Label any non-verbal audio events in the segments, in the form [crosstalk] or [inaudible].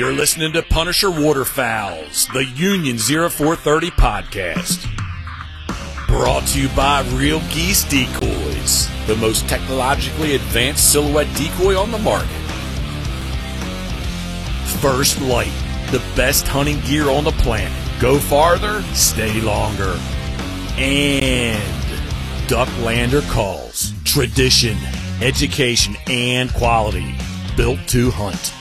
You're listening to Punisher Waterfowls, the Union 0430 podcast. Brought to you by Real Geese Decoys, the most technologically advanced silhouette decoy on the market. First Lite, the best hunting gear on the planet. Go farther, stay longer. And Ducklander Calls, tradition, education, and quality. Built to hunt.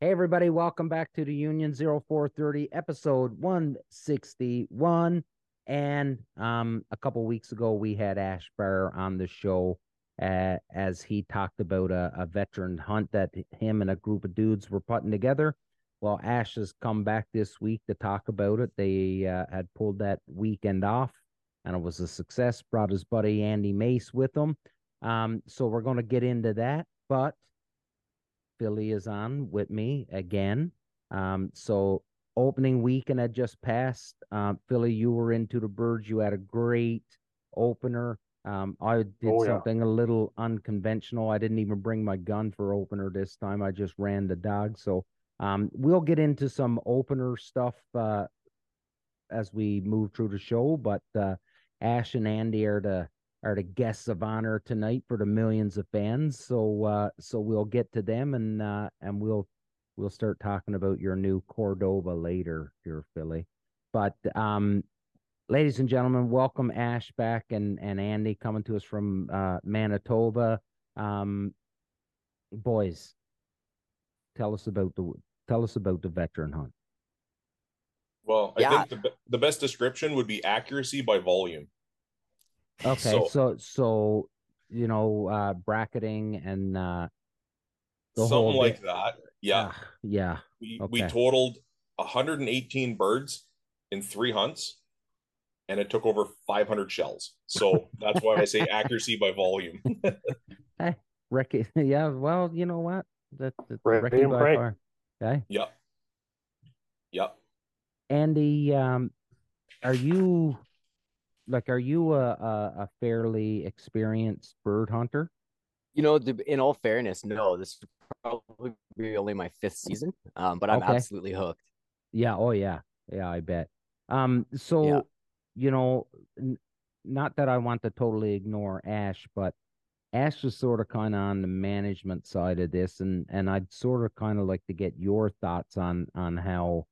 Hey, everybody, welcome back to the Union 0430, episode 161. And um, a couple weeks ago, we had Ash Barr on the show uh, as he talked about a, a veteran hunt that him and a group of dudes were putting together. Well, Ash has come back this week to talk about it. They uh, had pulled that weekend off, and it was a success. Brought his buddy Andy Mace with him. Um, so we're going to get into that. But Philly is on with me again. Um, so opening weekend had just passed. Um, Philly, you were into the birds. You had a great opener. Um, I did Oh, yeah. something a little unconventional. I didn't even bring my gun for opener this time. I just ran the dog. So um, we'll get into some opener stuff uh, as we move through the show. But uh, Ash and Andy are the are the guests of honor tonight for the millions of fans. So uh, so we'll get to them and uh, and we'll we'll start talking about your new Cordova later, here, Philly. But um, ladies and gentlemen, welcome Ash back and and Andy coming to us from uh, Manitoba. Um, boys, tell us about the tell us about the veteran hunt. Well, I Yeah. think the, the best description would be accuracy by volume. Okay, So- so so you know uh bracketing and uh the Something whole like that. Yeah. Ah, yeah. we, we totaled 118 birds in three hunts and it took over 500 shells. So that's why I say accuracy by volume. [laughs] Hey, Ricky, yeah, well, you know what? That, that Right, Ricky and by right. far. Okay. yep. Yep. Andy, um, are you like are you a, a, a fairly experienced bird hunter? You know, to, in all fairness, no, this would probably be only my fifth season. Um, but I'm Okay. absolutely hooked. Yeah, oh yeah. Yeah, I bet. Um, so you know, n- not that I want to totally ignore Ash, but Ash is sort of kind of on the management side of this, and and I'd sort of kind of like to get your thoughts on on how,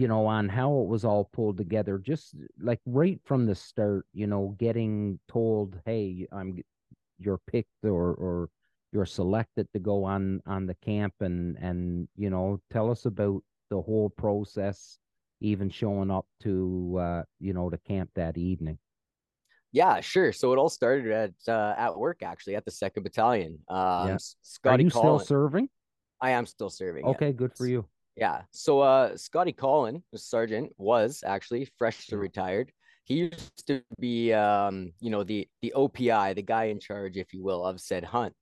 you know, on how it was all pulled together, just like right from the start, you know, getting told, hey, I'm you're picked or or you're selected to go on on the camp, and and you know, tell us about the whole process, even showing up to uh, you know, the camp that evening. Yeah, sure. So it all started at uh, at work actually at the second battalion. Um, Yeah. S- Are Scotty you Collin. still serving? I am still serving. yeah. Okay, good for you. Yeah. So uh Scotty Collin, the sergeant, was actually freshly Yeah. retired. He used to be um, you know, the the OPI, the guy in charge, if you will, of said hunt.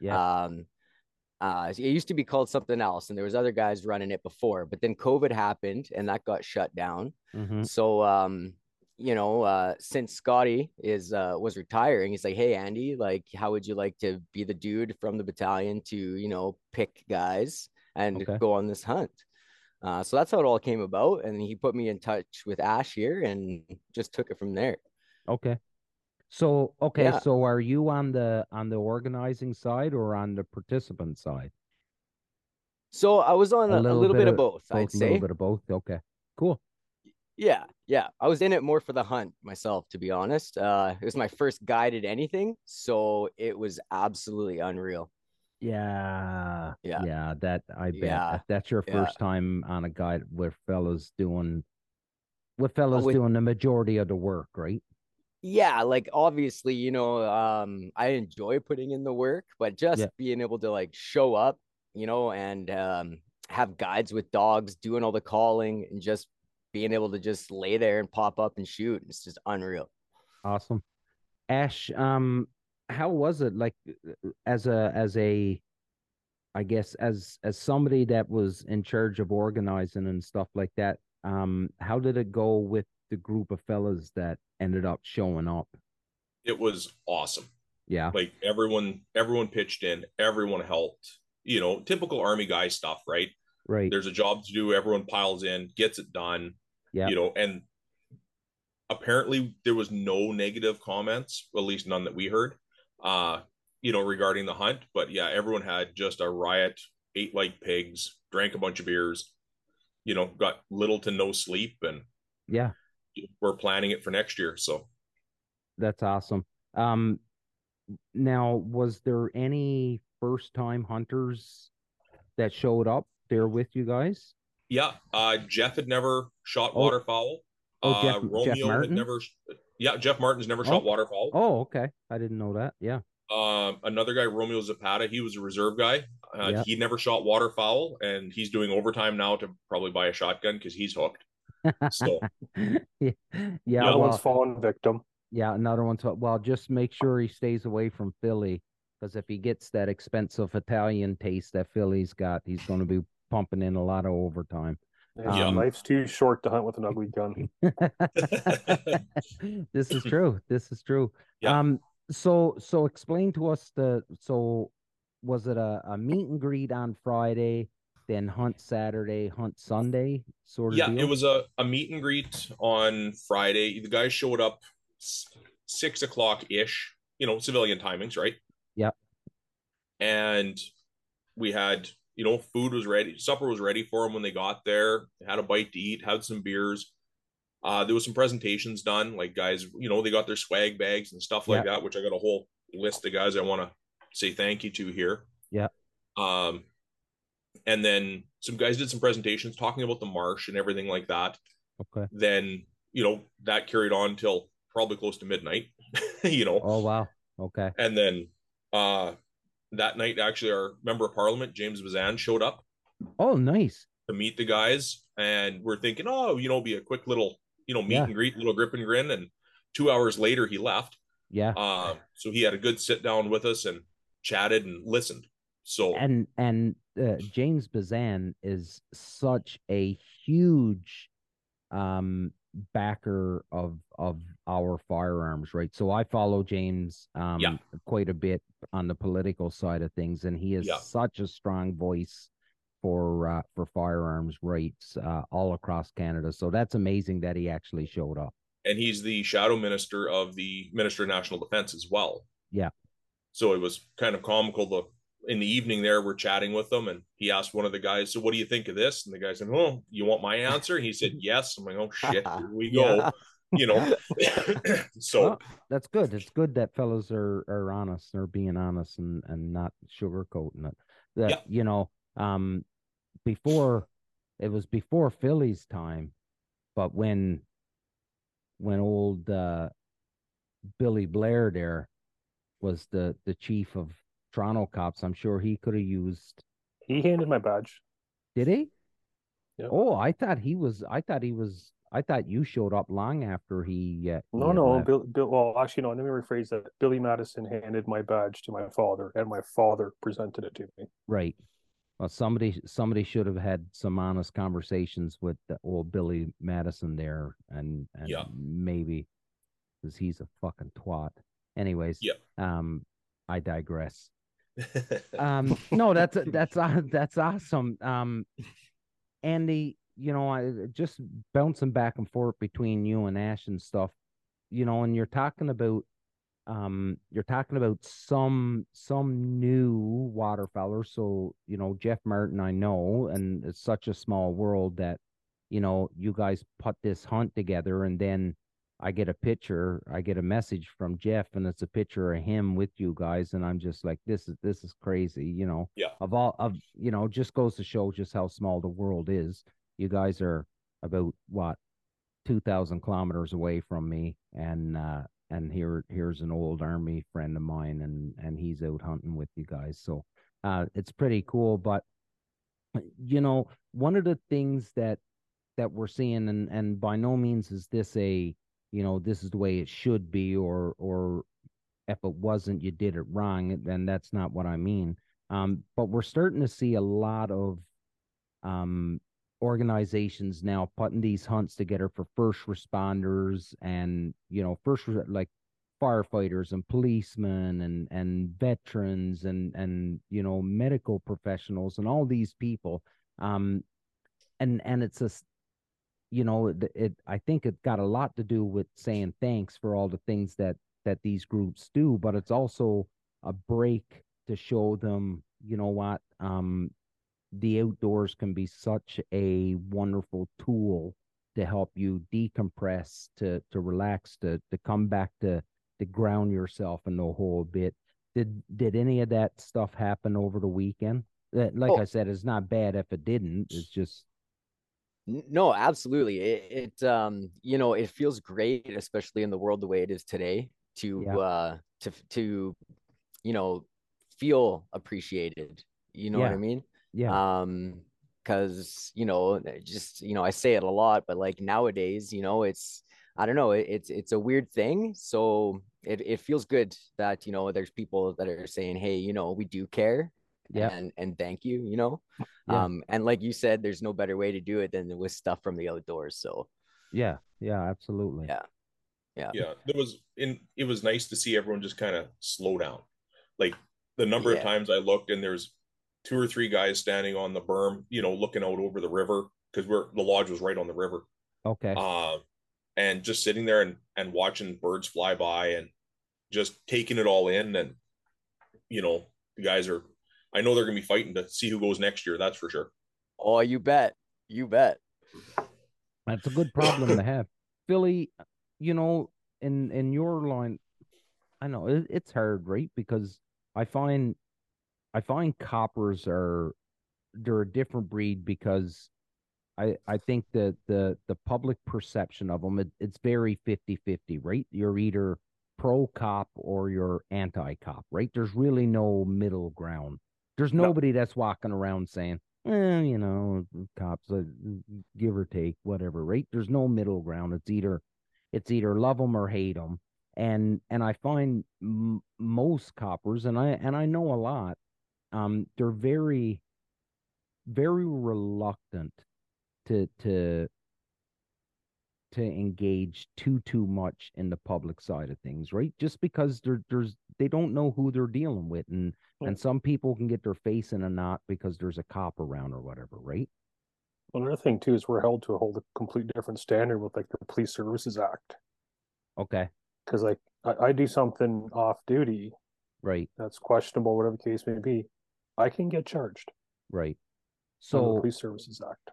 Yeah. Um uh it used to be called something else, and there was other guys running it before, but then COVID happened and that got shut down. Mhm. So um, you know, uh since Scotty is uh was retiring, he's like, Hey Andy, like how would you like to be the dude from the battalion to, you know, pick guys and Okay. go on this hunt? Uh, so that's how it all came about. And he put me in touch with Ash here and just took it from there. Okay. So okay, Yeah. so are you on the on the organizing side or on the participant side? So I was on a, a little, bit, of both, both I'd say. a little bit of both. Okay. Cool. Yeah, yeah. I was in it more for the hunt myself, to be honest. Uh, it was my first guided anything, so it was absolutely unreal. Yeah. Yeah. Yeah, that I bet. Yeah, If that's your yeah. first time on a guide with fellas doing with fellas with- doing the majority of the work, right? Yeah, like obviously, you know, um, I enjoy putting in the work, but just Yeah. being able to like show up, you know, and um, have guides with dogs doing all the calling and just being able to just lay there and pop up and shoot, it's just unreal. Awesome. Ash, um, how was it like uh, as a as a I guess as as somebody that was in charge of organizing and stuff like that, um, how did it go with the group of fellas that ended up showing up? It was awesome. Yeah. Like everyone, everyone pitched in, everyone helped. You know, typical army guy stuff, right? Right. There's a job to do, everyone piles in, gets it done. Yeah. You know, and apparently there was no negative comments, at least none that we heard. Uh, you know, regarding the hunt. But yeah, everyone had just a riot, ate like pigs, drank a bunch of beers, you know, got little to no sleep, and yeah, we're planning it for next year. So that's awesome. Um, now, was there any first time hunters that showed up there with you guys? Yeah, uh, Jeff had never shot Oh. waterfowl. Oh, uh, Jeff- Jeff Romeo had Martin? never. Yeah, Jeff Martin's never Oh. shot waterfowl. Oh, okay. I didn't know that. Yeah. Um, another guy, Romeo Zapata, he was a reserve guy. Uh, Yeah. He never shot waterfowl, and he's doing overtime now to probably buy a shotgun because he's hooked. So [laughs] yeah. Yeah. the well, one's fallen victim. yeah. Another one's well, just make sure he stays away from Philly because if he gets that expensive Italian taste that Philly's got, he's going to be pumping in a lot of overtime. Yeah. Um, Life's too short to hunt with an ugly gun. [laughs] [laughs] this is true. This is true. Yeah. Um. So so explain to us the so was it a, a meet and greet on Friday, then hunt Saturday, hunt Sunday sort of yeah, deal? it was a, a meet and greet on Friday. The guys showed up six o'clock ish, you know, civilian timings, right? Yep. And we had, you know, food was ready, supper was ready for them when they got there. They had a bite to eat, had some beers. Uh, there was some presentations done, like guys, you know, they got their swag bags and stuff like that, which I got a whole list of guys I want to say thank you to here. Yeah. Um, and then some guys did some presentations talking about the marsh and everything like that. Okay. Then you know that carried on till probably close to midnight. [laughs] you know, Oh wow. Okay. and then uh that night actually our member of parliament James Bezan showed up Oh nice. to meet the guys, and we're thinking, oh, you know, be a quick little you know meet Yeah. and greet, little grip and grin, and two hours later he left. Yeah. Um, so he had a good sit down with us and chatted and listened. So and and uh, James Bezan is such a huge um backer of of our firearms right so i follow james um Yeah. quite a bit on the political side of things and he is Yeah. such a strong voice for uh for firearms rights uh all across canada so that's amazing that he actually showed up and he's the shadow minister of the Minister of National Defense as well. Yeah. So it was kind of comical. The in the evening there, we're chatting with them, and he asked one of the guys, "So what do you think of this?" And the guy said, "Oh, you want my answer?" He said, [laughs] "Yes." I'm like, "Oh shit, here we go." Yeah. You know. [laughs] [coughs] so Well, that's good it's good that fellows are are honest they're being honest and and not sugarcoating it that Yeah. you know um before it was before philly's time but when when old uh billy blair there was the the chief of toronto cops i'm sure he could have used He handed my badge. did he Yep. oh i thought he was i thought he was i thought you showed up long after he uh, No, had no. Bill, Bill. Well, actually, no. Let me rephrase that. Billy Madison handed my badge to my father, and my father presented it to me. Right. Well, somebody somebody should have had some honest conversations with the old Billy Madison there, and and Yeah. maybe because he's a fucking twat. Anyways, Yeah. Um, I digress. Um, no, that's that's that's awesome. Um, Andy, you know, I just bouncing back and forth between you and Ash and stuff, you know, and you're talking about um you're talking about some some new waterfowler so you know jeff martin i know and it's such a small world that you know you guys put this hunt together and then i get a picture i get a message from jeff and it's a picture of him with you guys and i'm just like this is this is crazy you know Yeah. of all of you know just goes to show just how small the world is you guys are about what 2000 kilometers away from me and uh and here here's an old army friend of mine and and he's out hunting with you guys so uh it's pretty cool but you know one of the things that that we're seeing and and by no means is this a you know this is the way it should be or or if it wasn't you did it wrong and that's not what i mean. Um but we're starting to see a lot of um organizations now putting these hunts together for first responders and you know first like firefighters and policemen and and veterans and and you know medical professionals and all these people. Um and and it's a you know it, it i think it got a lot to do with saying thanks for all the things that that these groups do but it's also a break to show them you know what um the outdoors can be such a wonderful tool to help you decompress to to relax to to come back to to ground yourself in the whole bit did did any of that stuff happen over the weekend like Oh. i said it's not bad if it didn't it's just No, absolutely. It, it um, you know, it feels great, especially in the world the way it is today, to Yeah. uh to to you know, feel appreciated. You know what I mean? yeah Um, because you know, just you know, I say it a lot, but like nowadays, you know, it's I don't know, it, it's it's a weird thing. So it it feels good that, you know, there's people that are saying, hey, you know, we do care yeah and and thank you, you know. Yeah. Um, and like you said, there's no better way to do it than with stuff from the outdoors. So yeah yeah absolutely Yeah. yeah, yeah there was in it was nice to see everyone just kind of slow down like the number of times i looked and there's two or three guys standing on the berm you know looking out over the river because we're the lodge was right on the river okay um and just sitting there and and watching birds fly by and just taking it all in and you know the guys are i know they're gonna be fighting to see who goes next year that's for sure Oh, you bet. You bet. That's a good problem to have. [coughs] Philly, you know, in in your line, I know it, it's hard, right? Because I find I find coppers are they're a different breed because I I think that the the public perception of them it, it's very 50-50, right? You're either pro cop or you're anti cop, right? There's really no middle ground. There's No. nobody that's walking around saying, eh, you know, cops, uh, give or take, whatever, right? There's no middle ground. It's either, it's either love them or hate them. And, and I find m- most coppers, and I, and I know a lot, um, they're very, very reluctant to, to, to engage too too much in the public side of things, right? Just because there there's they don't know who they're dealing with, and Yeah. and some people can get their face in a knot because there's a cop around or whatever, right? Well, another thing too is we're held to a whole complete different standard with like the Police Services Act. Okay, Because like I, I do something off duty right, that's questionable, whatever the case may be, I can get charged right. under the So Police Services Act.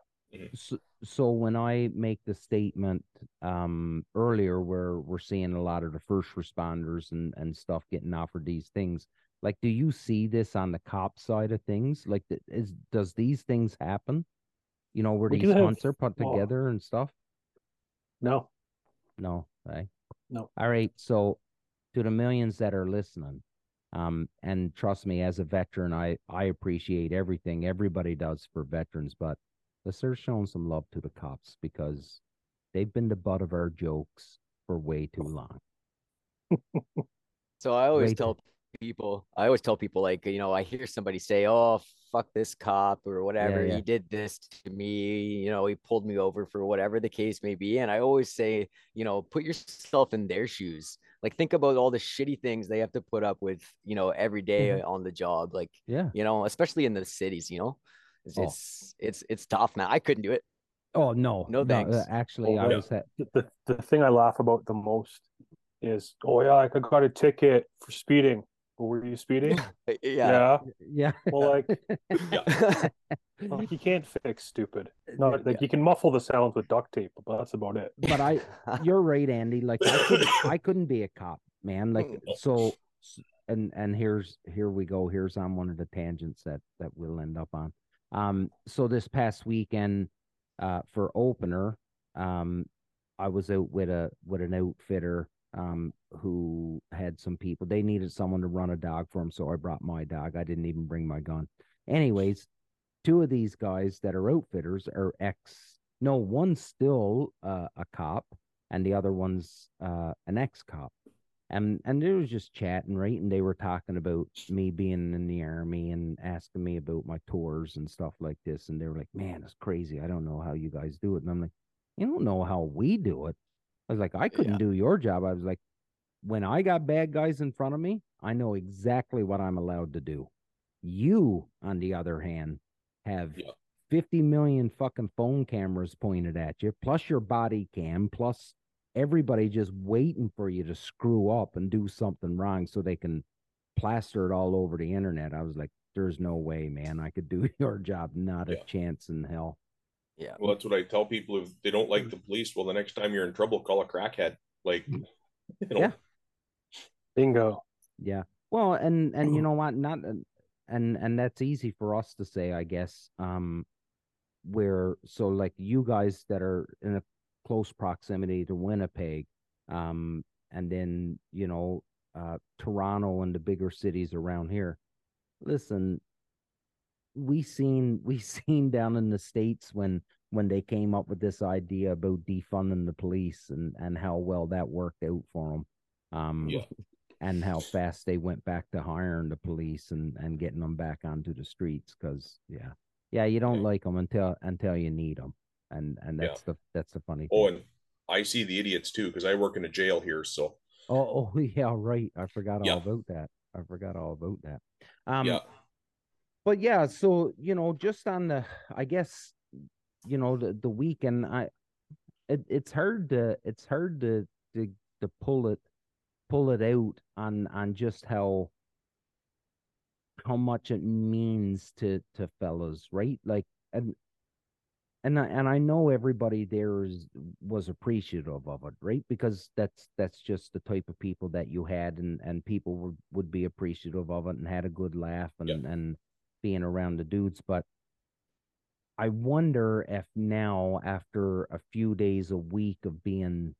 so, so when I make the statement um earlier where we're seeing a lot of the first responders and and stuff getting offered these things, like do you see this on the cop side of things? Like is does these things happen? You know, where We these hunts are put oh. together and stuff? No, No, right? No. All right. So to the millions that are listening, um, and trust me, as a veteran, I I appreciate everything everybody does for veterans, but let's start showing some love to the cops because they've been the butt of our jokes for way too long. So I always Right. tell people, I always tell people like, you know, I hear somebody say, "Oh, fuck this cop" or whatever. yeah. He did this to me, you know, he pulled me over for whatever the case may be. And I always say, you know, put yourself in their shoes. Like think about all the shitty things they have to put up with, you know, every day Mhm. on the job. Like, Yeah. you know, especially in the cities, you know. It's Oh. it's it's, it's tough, man. I couldn't do it. Oh no, No thanks. uh, actually, Oh, I was at the, the the thing I laugh about the most is, oh yeah, I got a ticket for speeding. Were you speeding? [laughs] Yeah. yeah. Well, like, [laughs] Yeah. [laughs] well, you can't fix stupid. Not like you can muffle the sounds with duct tape, but that's about it. but I you're right, Andy. Like I couldn't, I couldn't be a cop, man. Like Mm. so, and and here's here we go. Here's on one of the tangents that that we'll end up on. Um, so this past weekend, uh, for opener, um, I was out with a with an outfitter, um, who had some people. They needed someone to run a dog for them, so I brought my dog. I didn't even bring my gun. Anyways, two of these guys that are outfitters are ex. No, one's still uh, a cop, and the other one's uh, an ex cop. And and they was just chatting, right? And they were talking about me being in the army and asking me about my tours and stuff like this. And they were like, "Man, it's crazy. I don't know how you guys do it." And I'm like, "You don't know how we do it." I was like, "I couldn't Yeah. do your job." I was like, when I got bad guys in front of me, I know exactly what I'm allowed to do. You, on the other hand, have Yeah. 50 million fucking phone cameras pointed at you, plus your body cam, plus everybody just waiting for you to screw up and do something wrong so they can plaster it all over the internet. I was like, there's no way, man. I could do [laughs] your job. Not a chance in hell. Yeah. Well, that's what I tell people. If they don't like the mm. police, well, the next time you're in trouble, call a crackhead. Like, mm. [laughs] you know, Yeah. Bingo. Yeah. Well, and and you mm. know what? Not and and that's easy for us to say, I guess. Um, where so like you guys that are in a close proximity to Winnipeg, um, and then you know, uh, Toronto and the bigger cities around here. Listen, we seen we [laughs] seen down in the states when when they came up with this idea about defunding the police and and how well that worked out for them. Um, Yeah. and how fast they went back to hiring the police and and getting them back onto the streets because yeah yeah you don't Yeah. like them until until you need them and and Yeah. that's the that's the funny oh, thing. and I see the idiots too because I work in a jail here. So, oh oh [laughs] yeah right i forgot Yeah. all about that i forgot all about that um yeah, but yeah so you know just on the i guess you know the the week, and i it, it's hard to it's hard to to to pull it pull it out on on just how how much it means to to fellas right like and and I, and I know everybody there is was appreciative of it, right? Because that's that's just the type of people that you had, and and people would would be appreciative of it and had a good laugh and Yeah. and being around the dudes. But I wonder if now, after a few days a week of being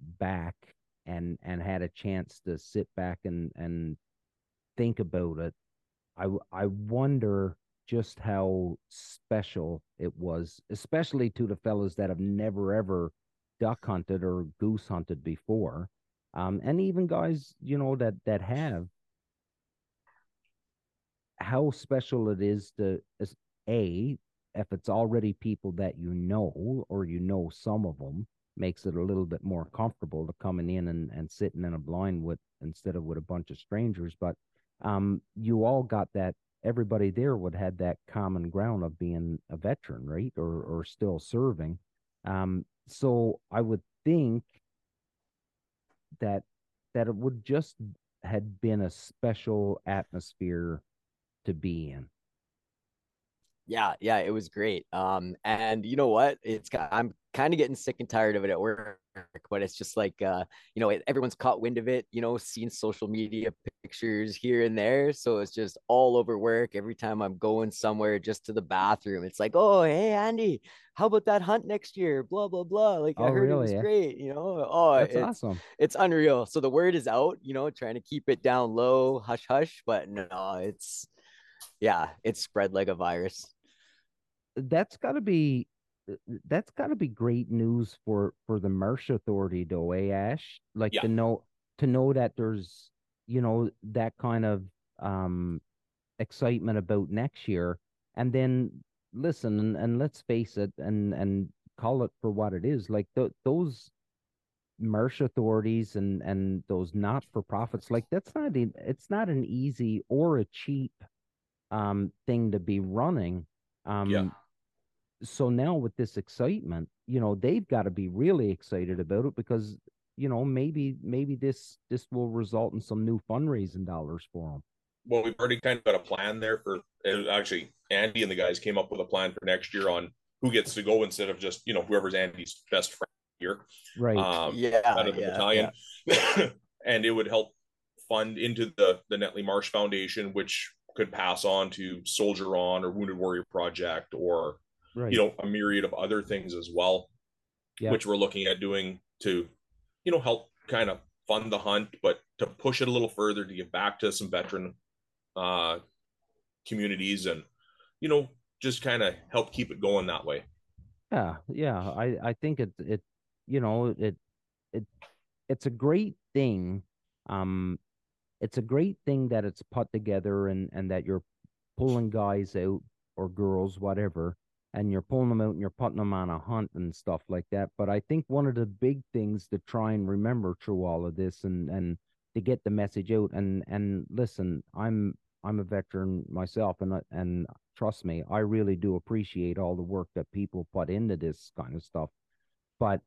back and and had a chance to sit back and and think about it, I I wonder just how special it was, especially to the fellas that have never ever duck hunted or goose hunted before, um, and even guys you know that that have. How special it is to a if it's already people that you know or you know some of them makes it a little bit more comfortable to coming in and, and sitting in a blind with instead of with a bunch of strangers but um you all got that everybody there would had that common ground of being a veteran right or or still serving. Um so i would think that that it would just had been a special atmosphere to be in Yeah, yeah, it was great. Um, and you know what? It's got, I'm kind of getting sick and tired of it at work, but it's just like, uh, you know, everyone's caught wind of it, you know, seen social media pictures here and there. So it's just all over work. Every time I'm going somewhere just to the bathroom, it's like, oh, hey, Andy, how about that hunt next year? Blah, blah, blah. Like, I Oh, heard it was really? great, you know? Oh, that's it's, awesome it's unreal. So the word is out, you know, trying to keep it down low, hush, hush, but no, it's, yeah, it's spread like a virus. That's got to be that's got to be great news for for the Marsh Authority, though, eh, Ash? Like Yeah. to know to know that there's you know that kind of um excitement about next year, and then listen and, and let's face it, and and call it for what it is. Like th- those Marsh authorities and and those not for profits, like that's not e- it's not an easy or a cheap um thing to be running. Um, Yeah. So now with this excitement, you know, they've got to be really excited about it because, you know, maybe maybe this this will result in some new fundraising dollars for them. well, we've already kind of got a plan there for actually Andy and the guys came up with a plan for next year on who gets to go instead of just you know whoever's Andy's best friend here. Right. Um, yeah, out of the yeah, battalion, [laughs] and it would help fund into the the Netley Marsh Foundation, which could pass on to Soldier On or Wounded Warrior Project or right. you know a myriad of other things as well, Yeah. which we're looking at doing to you know help kind of fund the hunt, but to push it a little further to give back to some veteran uh, communities and you know just kind of help keep it going that way. Yeah, yeah. I I think it it you know it it it's a great thing. Um, it's a great thing that it's put together and and that you're pulling guys out or girls, whatever, and you're pulling them out and you're putting them on a hunt and stuff like that. But I think one of the big things to try and remember through all of this and and to get the message out and and listen i'm i'm a veteran myself and and trust me i really do appreciate all the work that people put into this kind of stuff but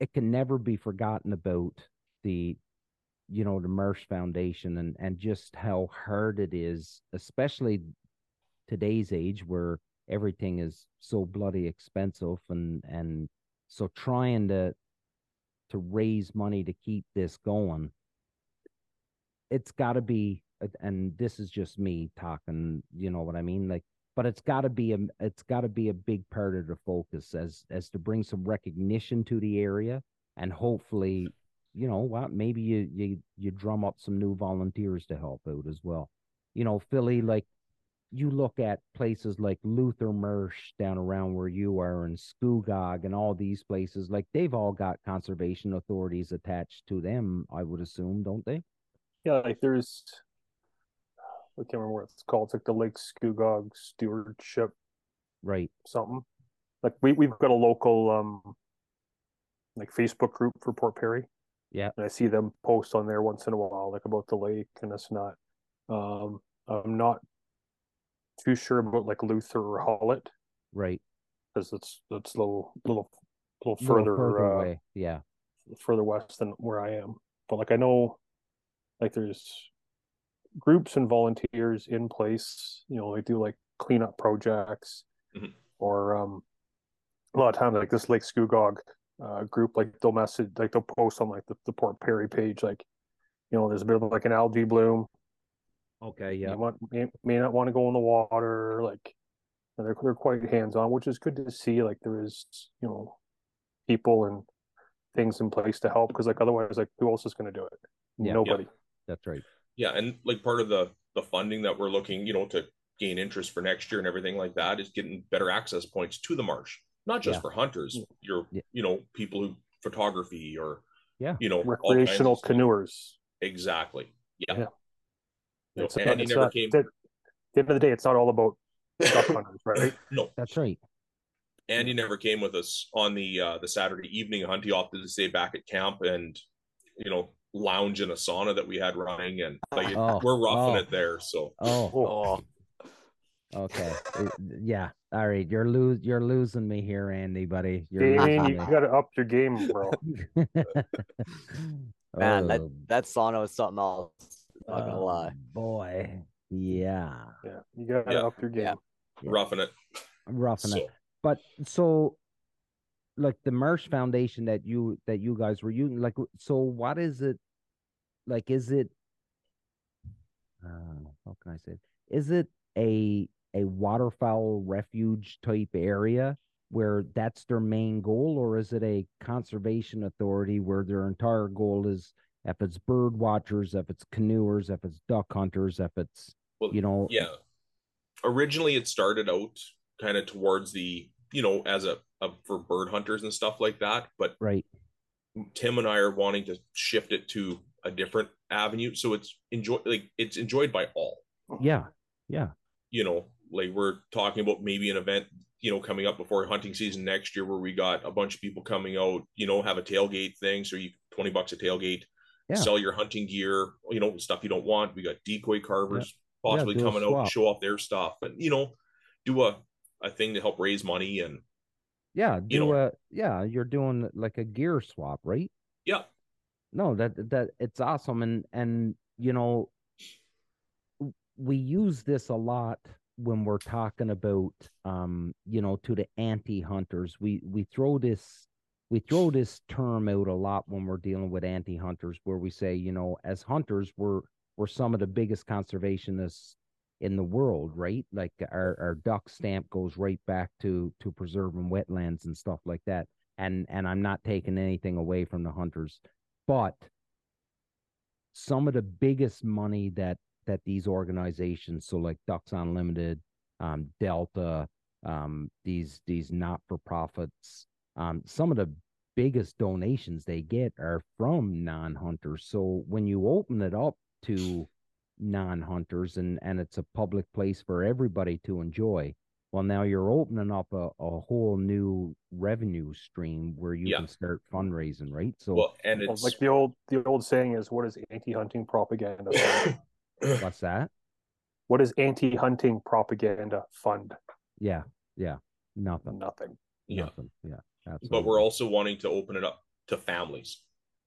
it can never be forgotten about the you know the Marsh Foundation and and just how hard it is, especially today's age where everything is so bloody expensive and and so trying to to raise money to keep this going it's got to be and this is just me talking you know what i mean? Like but it's got to be a it's got to be a big part of the focus as as to bring some recognition to the area and hopefully you know what maybe you you you drum up some new volunteers to help out as well. You know philly like you look at places like luther marsh down around where you are and Scugog and all these places like they've all got conservation authorities attached to them i would assume don't they Yeah, like there's I can't remember what it's called. It's like the Lake Scugog Stewardship right something. Like we we've got a local um like Facebook group for Port Perry. Yeah. And I see them post on there once in a while, like about the lake and and that. Um I'm not too sure about like Luther or Hullett right because it's it's a little little little Little further, further uh, away yeah further west than where I am. But like I know like there's groups and volunteers in place, you know, they do like cleanup projects Mhm. or um a lot of times like this Lake Scugog uh group like they'll message like they'll post on like the, the Port Perry page like you know there's a bit of like an algae bloom okay you yeah want may, may not want to go in the water like they're they're quite hands on which is good to see like there is you know people and things in place to help because like otherwise like who else is going to do it Yeah. nobody that's right yeah and like part of the the funding that we're looking you know to gain interest for next year and everything like that is getting better access points to the marsh not just Yeah. for hunters mm. your Yeah. you know people who photography or Yeah. you know all kinds of recreational stuff. canoers exactly yeah, Yeah. You know, It's not- Andy it's never not- came at the end of the day it's not all about duck hunters right? [laughs] No. That's right. Andy never came with us on the uh the Saturday evening hunt. He opted to stay back at camp and you know lounge in a sauna that we had running, and like Oh, we're roughing oh. it there. So. Oh. Oh, Oh, okay yeah. All right. You're lose you're losing me here andy buddy. You're Damien, losing you gotta up your game bro. [laughs] Man, that Oh, that sauna was something else. Not gonna oh, lie. boy yeah yeah you gotta Yeah. up your game Yeah. Yeah. roughing it. I'm roughing So it but so like the Marsh Foundation that you that you guys were using like so what is it like is it uh how can I say it? Is it a a waterfowl refuge type area where that's their main goal or is it a conservation authority where their entire goal is if it's bird watchers if it's canoers if it's duck hunters if it's well, you know yeah. Originally, it started out kind of towards the you know as a, a for bird hunters and stuff like that, but right Tim and I are wanting to shift it to a different avenue, so it's enjoy like it's enjoyed by all. yeah yeah you know, like we're talking about maybe an event, you know, coming up before hunting season next year where we got a bunch of people coming out, you know, have a tailgate thing. So you 20 bucks a tailgate, Yeah. sell your hunting gear, you know, stuff you don't want. We got decoy carvers Yeah, possibly do a coming out show off their stuff and, you know, do a, a thing to help raise money. And Yeah, you know. a yeah, you're doing like a gear swap, right? yeah, No, that that it's awesome and and you know we use this a lot when we're talking about um you know to the anti-hunters. We we throw this we throw this term out a lot when we're dealing with anti-hunters where we say, you know, as hunters we're we're some of the biggest conservationists in the world, right? Like our, our duck stamp goes right back to to preserving wetlands and stuff like that. And and I'm not taking anything away from the hunters, but some of the biggest money that that these organizations, so like Ducks Unlimited, um, Delta, um, these these not for profits, um, some of the biggest donations they get are from non-hunters. So when you open it up to non-hunters and and it's a public place for everybody to enjoy Well, now you're opening up a, a whole new revenue stream where you Yeah. can start fundraising, right? So well, and it's like the old the old saying is, "What is anti-hunting propaganda?" [coughs] what's that? what is anti-hunting propaganda fund? Yeah, yeah, nothing, Nothing. yeah. nothing. Yeah, But we're also wanting to open it up to families.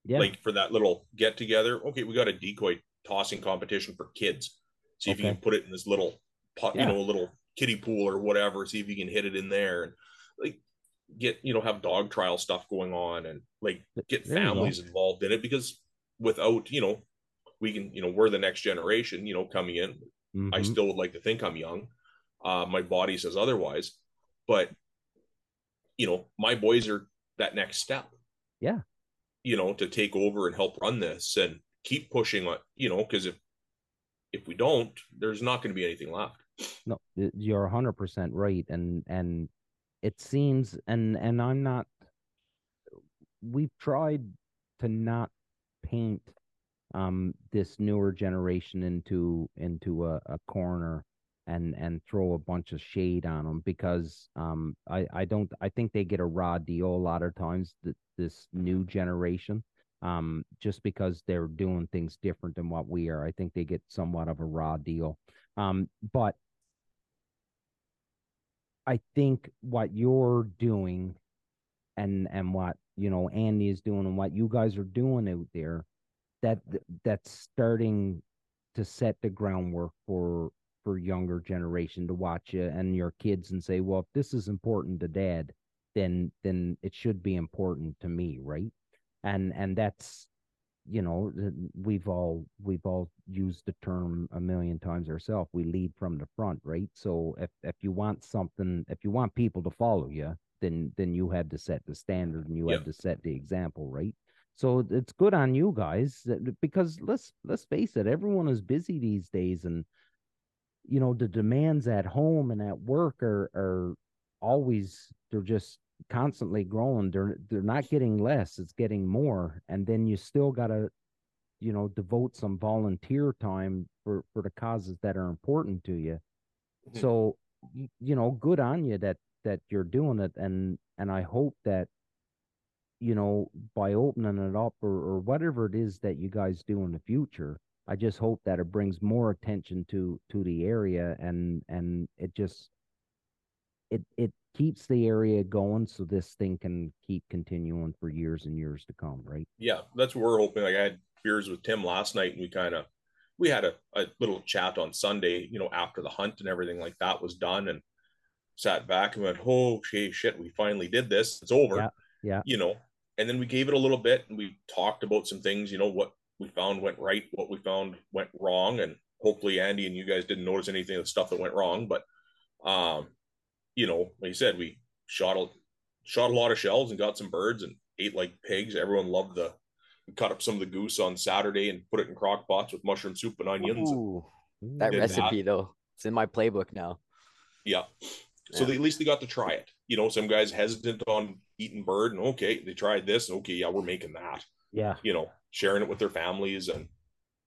yeah, like for that little get together. Okay, we got a decoy tossing competition for kids. See if you can put it in this little pot, Yeah. you know, a little kiddie pool or whatever. See if you can hit it in there and like get you know have dog trial stuff going on and like get There families involved in it because without you know we can you know we're the next generation you know coming in. I Mhm. still would like to think I'm young. Uh, my body says otherwise, but you know my boys are that next step Yeah. you know to take over and help run this and keep pushing on you know because if if we don't there's not going to be anything left No, you're hundred percent right, and and it seems, and and I'm not. We've tried to not paint um this newer generation into into a, a corner and and throw a bunch of shade on them because um I I don't I think they get a raw deal a lot of times th- this new generation um just because they're doing things different than what we are. I think they get somewhat of a raw deal. Um but I think what you're doing and and what you know Andy is doing and what you guys are doing out there that that's starting to set the groundwork for for younger generation to watch you and your kids and say well if this is important to dad then then it should be important to me right? And and that's you know we've all we've all used the term a million times ourselves we lead from the front right? So if if you want something if you want people to follow you then then you had to set the standard and you Yeah. had to set the example right? So it's good on you guys because let's let's face it everyone is busy these days and you know the demands at home and at work are are always they're just constantly growing. They're they're not getting less it's getting more. And then you still got to you know devote some volunteer time for for the causes that are important to you. Mhm. so you know good on you that that you're doing it and and i hope that you know by opening it up or, or whatever it is that you guys do in the future i just hope that it brings more attention to to the area and and it just it it keeps the area going so this thing can keep continuing for years and years to come right? Yeah that's what we're hoping. Like i had beers with tim last night and we kind of we had a, a little chat on sunday you know after the hunt and everything like that was done and sat back and went oh okay shit we finally did this. It's over Yeah, yeah. you know? And then we gave it a little bit and we talked about some things you know what we found went right what we found went wrong and hopefully andy and you guys didn't notice anything of the stuff that went wrong but um you know like you said we shot a shot a lot of shells and got some birds and ate like pigs. Everyone loved the we cut up some of the goose on saturday and put it in crock pots with mushroom soup and onions. Ooh, that Did recipe though, it's in my playbook now. yeah. So Yeah. they, at least they got to try it. You know some guys hesitant on eating bird and okay they tried this. Okay yeah we're making that. Yeah. You know sharing it with their families and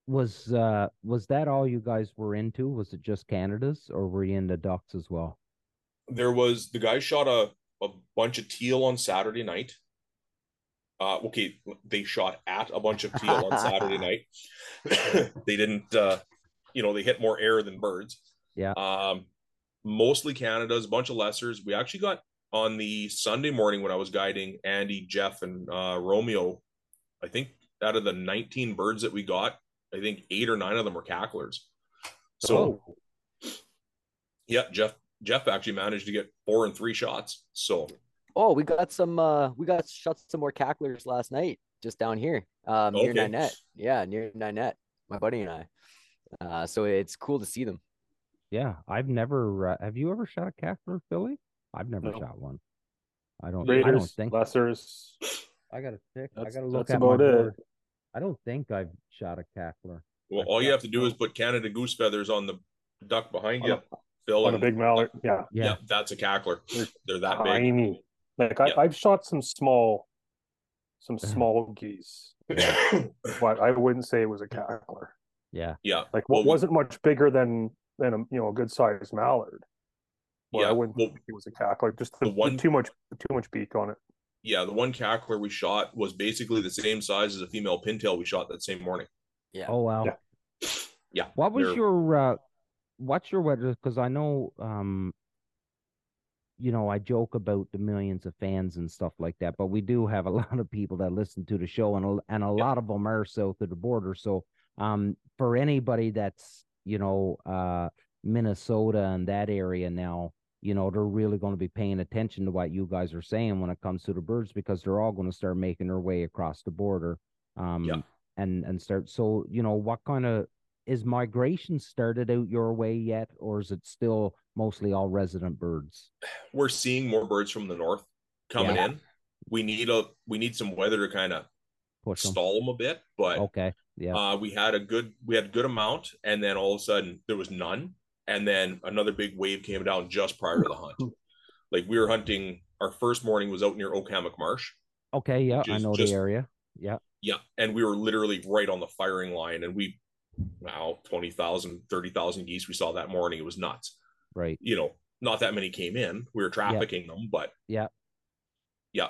was uh was that all you guys were into was it just canada's or were you into ducks as well there was the guy shot a, a bunch of teal on Saturday night. Uh, okay, they shot at a bunch of teal on Saturday [laughs] night. [coughs] they didn't, uh, you know, they hit more air than birds. Yeah. Um, mostly Canada's, a bunch of lessers. We actually got on the Sunday morning when I was guiding Andy, Jeff, and uh, Romeo. I think out of the 19 birds that we got, I think eight or nine of them were cacklers. So Oh. yeah, Jeff Jeff actually managed to get four and three shots. So Oh, we got some uh we got shot some more cacklers last night just down here. Um near Okay. Ninette. Yeah, near Ninette, my buddy and I. Uh so it's cool to see them. yeah i've never uh, have you ever shot a cackler philly i've never No. shot one i don't i don't think lessers. I gotta check i gotta look that's at my it. board. i don't think i've shot a cackler well, all you have to do is put Canada goose feathers on the duck behind On you, a- Phil. on a big mallard. Yeah, Yeah. yeah that's a cackler. They're They're that big. tiny. Like I, Yeah. I've shot some small, some uh-huh. small geese, but I wouldn't say it was a cackler. yeah yeah. Like Well, what we- wasn't much bigger than than a you know a good sized mallard. Well, yeah, I wouldn't well, think it was a cackler. Just the, the one- too much too much beak on it. Yeah, the one cackler we shot was basically the same size as a female pintail we shot that same morning. Yeah. Oh wow. Yeah. Yeah, What was they're- your uh what's your weather? Because I know um you know, I joke about the millions of fans and stuff like that, but we do have a [laughs] lot of people that listen to the show, and a, and a lot of them are south of the border. So, um, for anybody that's you know, uh, Minnesota and that area now, you know, they're really going to be paying attention to what you guys are saying when it comes to the birds because they're all going to start making their way across the border. Um, Yeah. and and start. So, you know, what kind of is migration started out your way yet, or is it still mostly all resident birds? we're seeing more birds from the north coming Yeah. in. We need a we need some weather to kind of Push them. stall them a bit, but Okay. Yeah. uh, we had a good we had a good amount, and then all of a sudden there was none, and then another big wave came down just prior to the hunt. like we were hunting, our first morning was out near Oak Hammock Marsh. Okay. Yeah. I know just- the area. Yeah. Yeah, and we were literally right on the firing line, and we wow 20,000, 30,000 geese we saw that morning. It was nuts. Right. You know, not that many came in. We were trafficking them, but Yeah. yeah,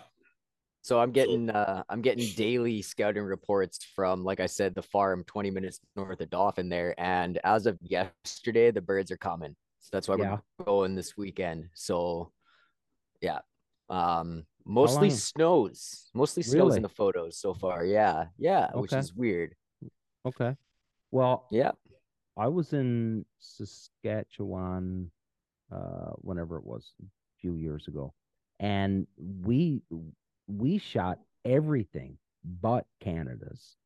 So I'm getting uh I'm getting daily scouting reports from like I said the farm 20 minutes north of Dauphin there and as of yesterday the birds are coming. So that's why Yeah. we're going this weekend. So yeah. Um mostly snows. Mostly snows Really? in the photos so far. Yeah. Yeah, which is weird. Okay. Well, Yeah. I was in Saskatchewan uh whenever it was a few years ago and we we shot everything but Canada's.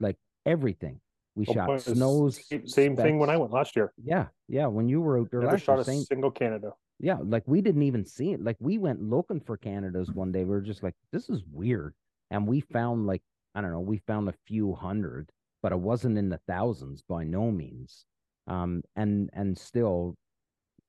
Like everything. We Oh, shot snows Same, same thing when I went last year. yeah yeah when you were out there Never shot year, a same. single Canada. yeah like we didn't even see it. Like we went looking for Canada's one day. We were just like this is weird. And we found like I don't know we found a few hundred but it wasn't in the thousands by no means. Um and and still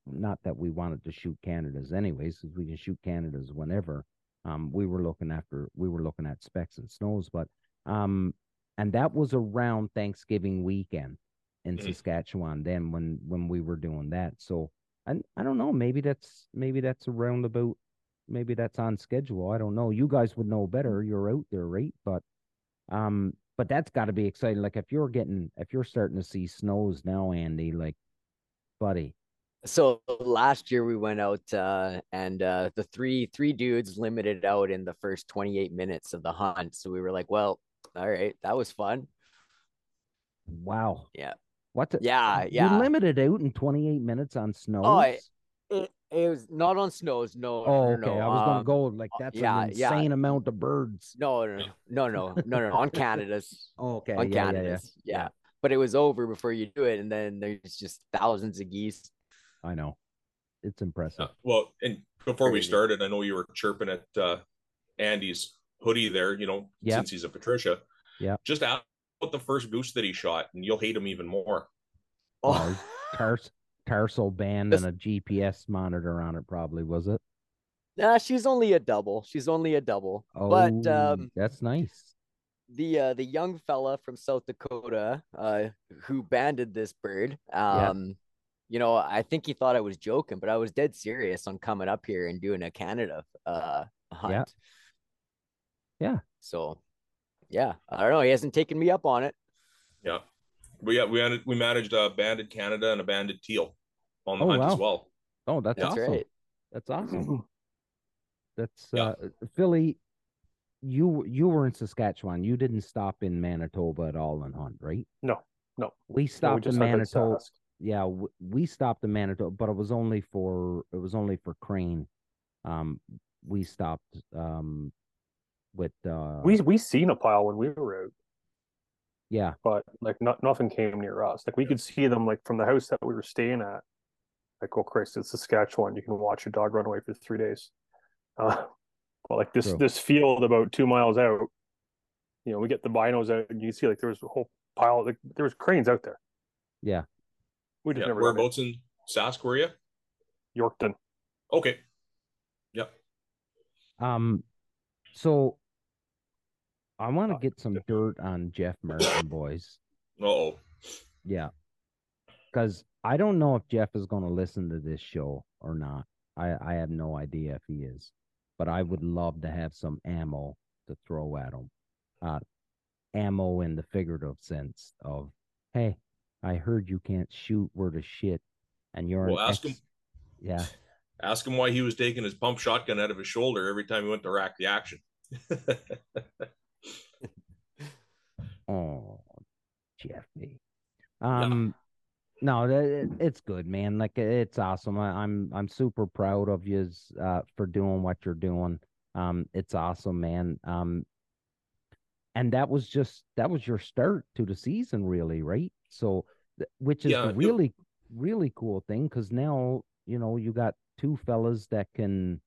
not that we wanted to shoot Canada's anyways because we can shoot Canada's whenever um we were looking after we were looking at specks and snows but um and that was around Thanksgiving weekend in Mhm. Saskatchewan then when when we were doing that. So I I don't know maybe that's maybe that's around about maybe that's on schedule I don't know. You guys would know better you're out there right? But um but that's got to be exciting like if you're getting if you're starting to see snows now Andy like buddy So last year we went out uh, and uh, the three three dudes limited out in the first 28 minutes of the hunt. So we were like, well, all right, that was fun. wow Yeah. what the, Yeah, you yeah. limited out in 28 minutes on snows Oh, I- It, it was not on snows. No. Oh, no, okay. no, I was gonna um, go like that's yeah, an yeah. insane amount of birds. No, no, no, no, no, no, no, on Canada's. Oh, [laughs] okay. on yeah, yeah, yeah. Canada's. Yeah, yeah. But it was over before you do it, and then there's just thousands of geese. I know. It's impressive. Uh, well, and before we started, I know you were chirping at uh, Andy's hoodie there. You know, Yeah. since he's a Patricia. Yeah. Just ask about the first goose that he shot, and you'll hate him even more. Oh, [laughs] Tars tarsal band This- and a GPS monitor on it, probably was it? Nah, she's only a double. She's only a double. Oh, But um, that's nice. the uh, the young fella from South Dakota uh, who banded this bird, Yeah. um, you know, I think he thought I was joking, but I was dead serious on coming up here and doing a Canada uh, hunt. Yeah. yeah. So, yeah, I don't know. He hasn't taken me up on it. Yeah. We yeah, we had, we managed a banded Canada and a banded teal on the Oh, hunt as well. Oh, that's That's awesome. right. That's awesome. [clears throat] That's Yeah. uh Philly. You you were in Saskatchewan. You didn't stop in Manitoba at all and hunt, right? No, no. We No, we stopped in Manitoba. Yeah w- we stopped in manitoba but it was only for it was only for crane um we stopped um with uh We we seen a pile when we were out, yeah but like not nothing came near us. Like we could see them like from the house that we were staying at. Like, oh Christ, it's Saskatchewan. You can watch your dog run away for three days. [laughs] Uh, but like this True. this field about two miles out, you know, we get the binos out and you see like there was a whole pile. Like there was cranes out there. yeah We just Yeah. never done it. Whereabouts in Sask were you? Yorkton. Okay. Yep. um so i want to get some dirt on jeff martin boys Uh oh. yeah because I don't know if Jeff is going to listen to this show or not. I I have no idea if he is, but I would love to have some ammo to throw at him. Uh, ammo in the figurative sense of, hey, I heard you can't shoot word of shit, and you're Well, an ask ex- him. [laughs] Yeah, Ask him why he was taking his pump shotgun out of his shoulder every time he went to rack the action. [laughs] Oh, Jeffy. Um, no, it, it's good, man. Like it's awesome. I, I'm I'm super proud of you uh, for doing what you're doing. Um, it's awesome, man. Um, and that was just that was your start to the season, really, right? So, which is Yeah, really really cool thing because now you know you got two fellas that can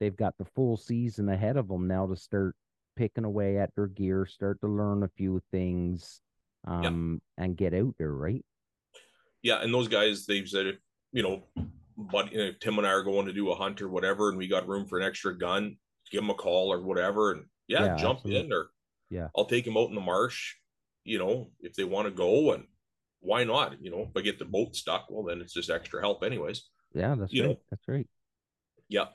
they've got the full season ahead of them now to start picking away at their gear, start to learn a few things, um, and get out there, right? yeah, and those guys, they've said, you know, but you know, Tim and I are going to do a hunt or whatever, and we got room for an extra gun. Give them a call or whatever, and yeah, Yeah, jump absolutely. in or Yeah. I'll take them out in the marsh. You know, if they want to go, and why not? You know, if I get the boat stuck, well, then it's just extra help, anyways. Yeah, that's You know- right. That's right. Yeah,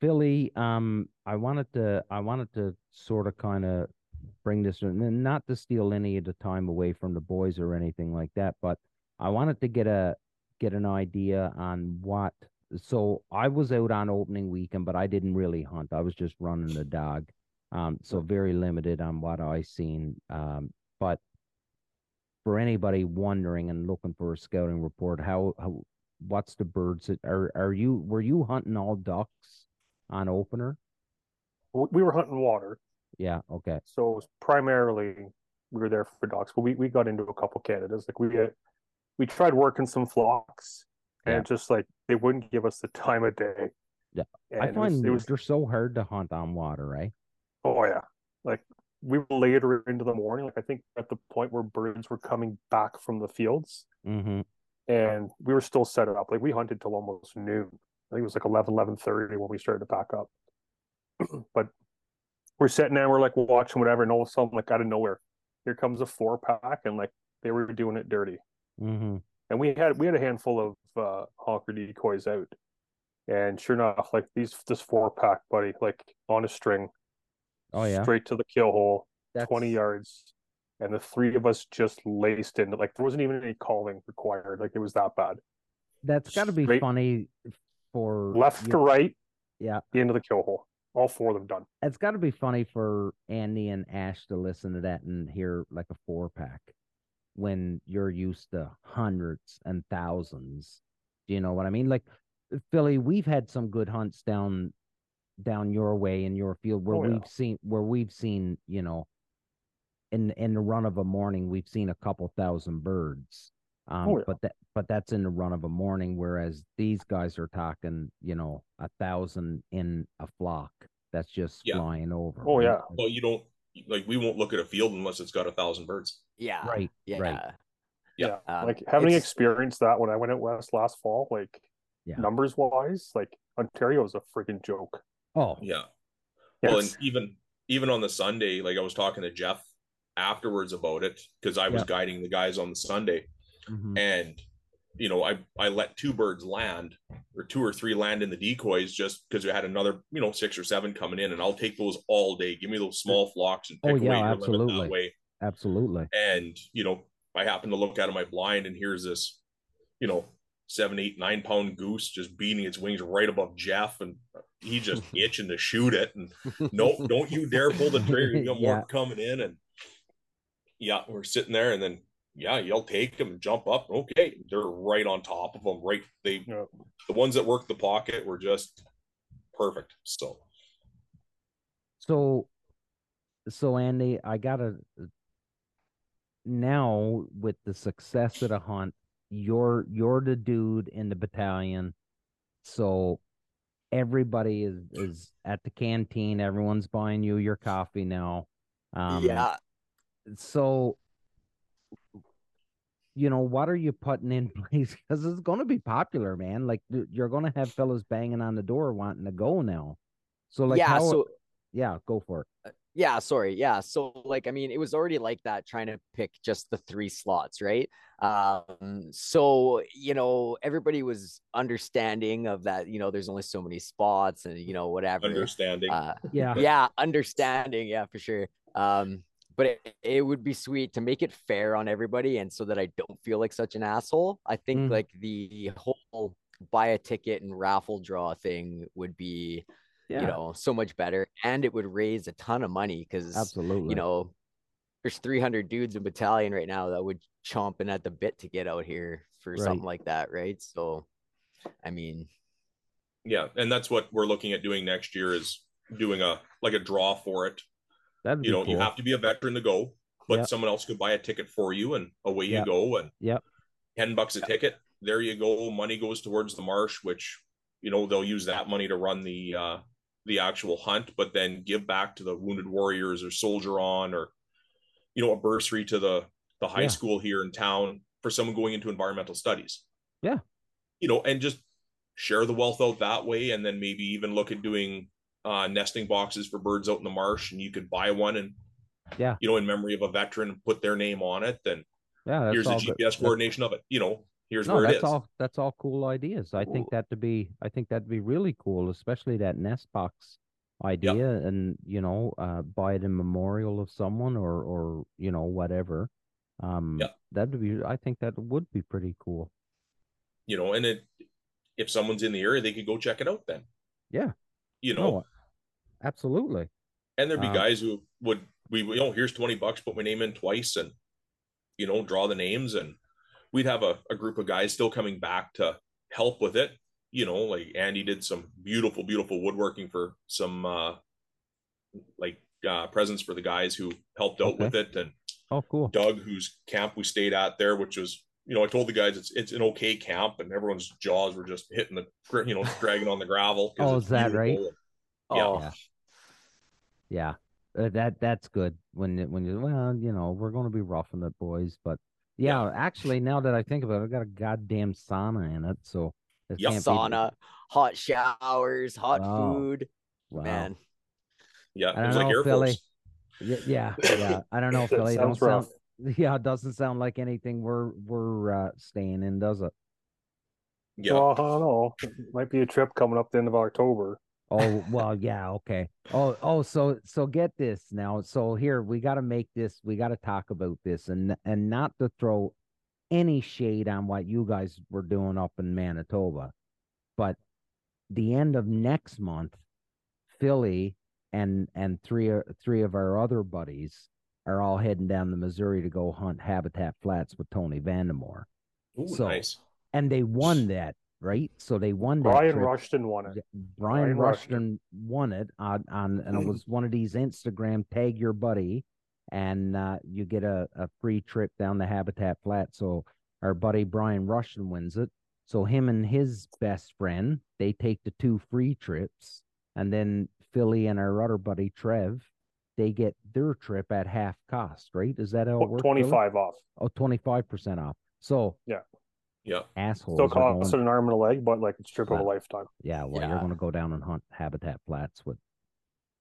Philly, um, I wanted to I wanted to sort of kind of bring this in, and not to steal any of the time away from the boys or anything like that, but I wanted to get a get an idea on what so I was out on opening weekend, but I didn't really hunt. I was just running the dog. Um, so very limited on what I seen. Um, but for anybody wondering and looking for a scouting report, how, how what's the birds that are are you were you hunting all ducks on opener? We were hunting water, Yeah, okay. so it was primarily we were there for ducks, but we, we got into a couple Canadas. Like we had, we tried working some flocks, and Yeah. just like they wouldn't give us the time of day. Yeah. and I it was, find it was they're so hard to hunt on water, right? oh yeah, like we were later into the morning. Like I think at the point where birds were coming back from the fields, Mm-hmm. and we were still set up. Like we hunted till almost noon. I think it was like 11, 11.30 when we started to pack up. [clears throat] but we're sitting there, we're like watching whatever, and all of a sudden, like out of nowhere, here comes a four pack, and like they were doing it dirty. Mm-hmm. And we had we had a handful of uh honker decoys out. And sure enough, like these this four pack, buddy, like on a string, Oh yeah. straight to the kill hole, That's 20 yards. And the three of us just laced into like there wasn't even any calling required. Like it was that bad. that's gotta be straight- funny for left you- to right, Yeah. the end of the kill hole. All four of them done. it's got to be funny for Andy and Ash to listen to that and hear like a four pack when you're used to hundreds and thousands. Do you know what I mean? Like Philly, we've had some good hunts down down your way in your field where Oh, we've seen where we've seen, you know, in in the run of a morning, we've seen a couple thousand birds. Um, Oh, yeah. but that but that's in the run of a morning, whereas these guys are talking, you know, a thousand in a flock that's just Yeah. flying over. Oh, right? yeah. well, you don't like we won't look at a field unless it's got a thousand birds. Yeah. Right, Yeah. right. Yeah. Um, like having it's- experienced that when I went out west last fall, like Yeah. numbers wise, like Ontario is a freaking joke. Oh, Yeah. Yeah, well, and even even on the Sunday, like I was talking to Jeff afterwards about it because I was Yeah. guiding the guys on the Sunday, mhm. and you know, I I let two birds land or two or three land in the decoys just because we had another you know six or seven coming in, and I'll take those all day. Give me those small flocks and pick Oh, away yeah, limit absolutely. that way. absolutely. And you know, I happen to look out of my blind, and here's this, you know, seven, eight, nine pound goose just beating its wings right above Jeff, and he just [laughs] itching to shoot it. And nope, don't you dare pull the trigger. You got more [laughs] Yeah. coming in, and yeah, we're sitting there, and then yeah, you'll take them and jump up. Okay, they're right on top of them. Right, they Yeah. the ones that worked the pocket were just perfect. So So, so Andy, I gotta now with the success of the hunt, you're you're the dude in the battalion. So everybody is is at the canteen. Everyone's buying you your coffee now. Um, yeah. So, you know, what are you putting in [laughs] place? Because it's going to be popular, man. Like you're going to have fellas banging on the door wanting to go now. So, like, yeah. how? So yeah, go for it. Yeah, sorry. Yeah. So like I mean it was already like that trying to pick just the three slots, right? Um so you know everybody was understanding of that, you know, there's only so many spots and you know whatever. Understanding. Uh Yeah. [laughs] yeah, understanding, yeah, for sure. Um but it, it would be sweet to make it fair on everybody and so that I don't feel like such an asshole. I think Mm. like the whole buy a ticket and raffle draw thing would be Yeah. you know so much better and it would raise a ton of money because absolutely. you know there's 300 dudes in battalion right now that would chomping at the bit to get out here for Right. something like that right so i mean yeah, and that's what we're looking at doing next year is doing a like a draw for it. that'd You know, cool. you have to be a veteran to go, but Yep. someone else could buy a ticket for you, and away Yep. you go. And Yep. ten bucks a ticket, there you go. Money goes towards the marsh, which you know they'll use that money to run the uh, the actual hunt, but then give back to the wounded warriors or soldier on, or you know a bursary to the the high Yeah. school here in town for someone going into environmental studies. Yeah. you know, and just share the wealth out that way, and then maybe even look at doing uh, nesting boxes for birds out in the marsh, and you could buy one and Yeah. you know, in memory of a veteran, and put their name on it. Then yeah, here's the good. GPS That- coordination of it. You know, here's no, where that's is. all. That's all cool ideas. I think that to be. I think that'd be really cool, especially that nest box idea, and you know, uh, buy it in memorial of someone or or you know whatever. Um, Yeah. that'd be. I think that would be pretty cool. You know, and it if someone's in the area, they could go check it out. Then, Yeah. you know, No, absolutely. and there'd be um, guys who would we you know here's twenty bucks, put my name in twice, and you know draw the names, and we'd have a, a group of guys still coming back to help with it. You know, like Andy did some beautiful, beautiful woodworking for some uh like uh presents for the guys who helped out Okay. with it, and Oh, cool. Doug, whose camp we stayed at there, which was, you know, I told the guys it's it's an okay camp, and everyone's jaws were just hitting the, you know, [laughs] dragging on the gravel. Oh, is that right? Yeah. oh Yeah. Yeah, uh, that that's good. When it- when you well, you know, we're going to be roughing the boys. But yeah, actually, now that I think about it, I got a goddamn sauna in it, so it Yeah, can't be- sauna hot showers hot Wow. food Wow. man Yeah, I don't know, Air Philly. Yeah, yeah, [laughs] yeah. I don't know, That Philly. Don't rough. sound. [laughs] Yeah, it doesn't sound like anything we're we're uh, staying in, does it? Yeah, Well, I don't know. It might be a trip coming up the end of October. Oh well, yeah, okay. Oh, oh, so so get this now. So here we got to make this. We got to talk about this, and and not to throw any shade on what you guys were doing up in Manitoba, but the end of next month, Philly and and three three of our other buddies are all heading down the Missouri to go hunt Habitat Flats with Tony Vandemore, Ooh, so- nice. and they won that, right? So they won that. Brian trip. Rushton won it. Brian, Brian Rushton won it on, on and it was [clears throat] one of these Instagram tag your buddy and uh, you get a, a free trip down the Habitat Flat. So our buddy Brian Rushton wins it. So him and his best friend, they take the two free trips. And then Philly and our other buddy Trev, they get their trip at half cost, right? Is that how it works? Philly? 25 off. Oh, 25% off. So Yeah, assholes. Still are going- an arm and a leg, but like it's trip of a lifetime. yeah, well, you're going to go down and hunt Habitat Flats with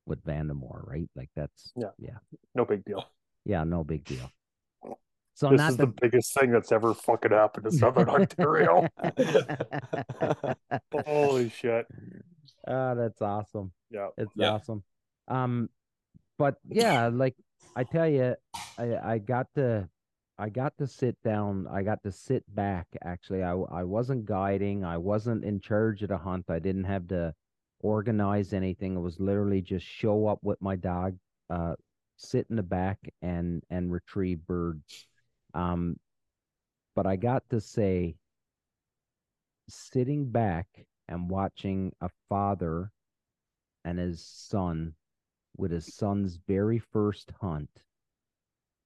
with Vandemore, right? Like that's Yeah. yeah, No big deal. yeah, no big deal. So this not is the biggest thing that's ever fucking happened to Southern [laughs] Ontario. [laughs] Holy shit. Ah, that's awesome. Yeah. It's Yeah. awesome. Um, but yeah, like I tell you, I I got to I got to sit down. I got to sit back. Actually, I I wasn't guiding. I wasn't in charge of the hunt. I didn't have to organize anything. It was literally just show up with my dog, uh, sit in the back and and retrieve birds. Um, but I got to say, sitting back and watching a father and his son with his son's very first hunt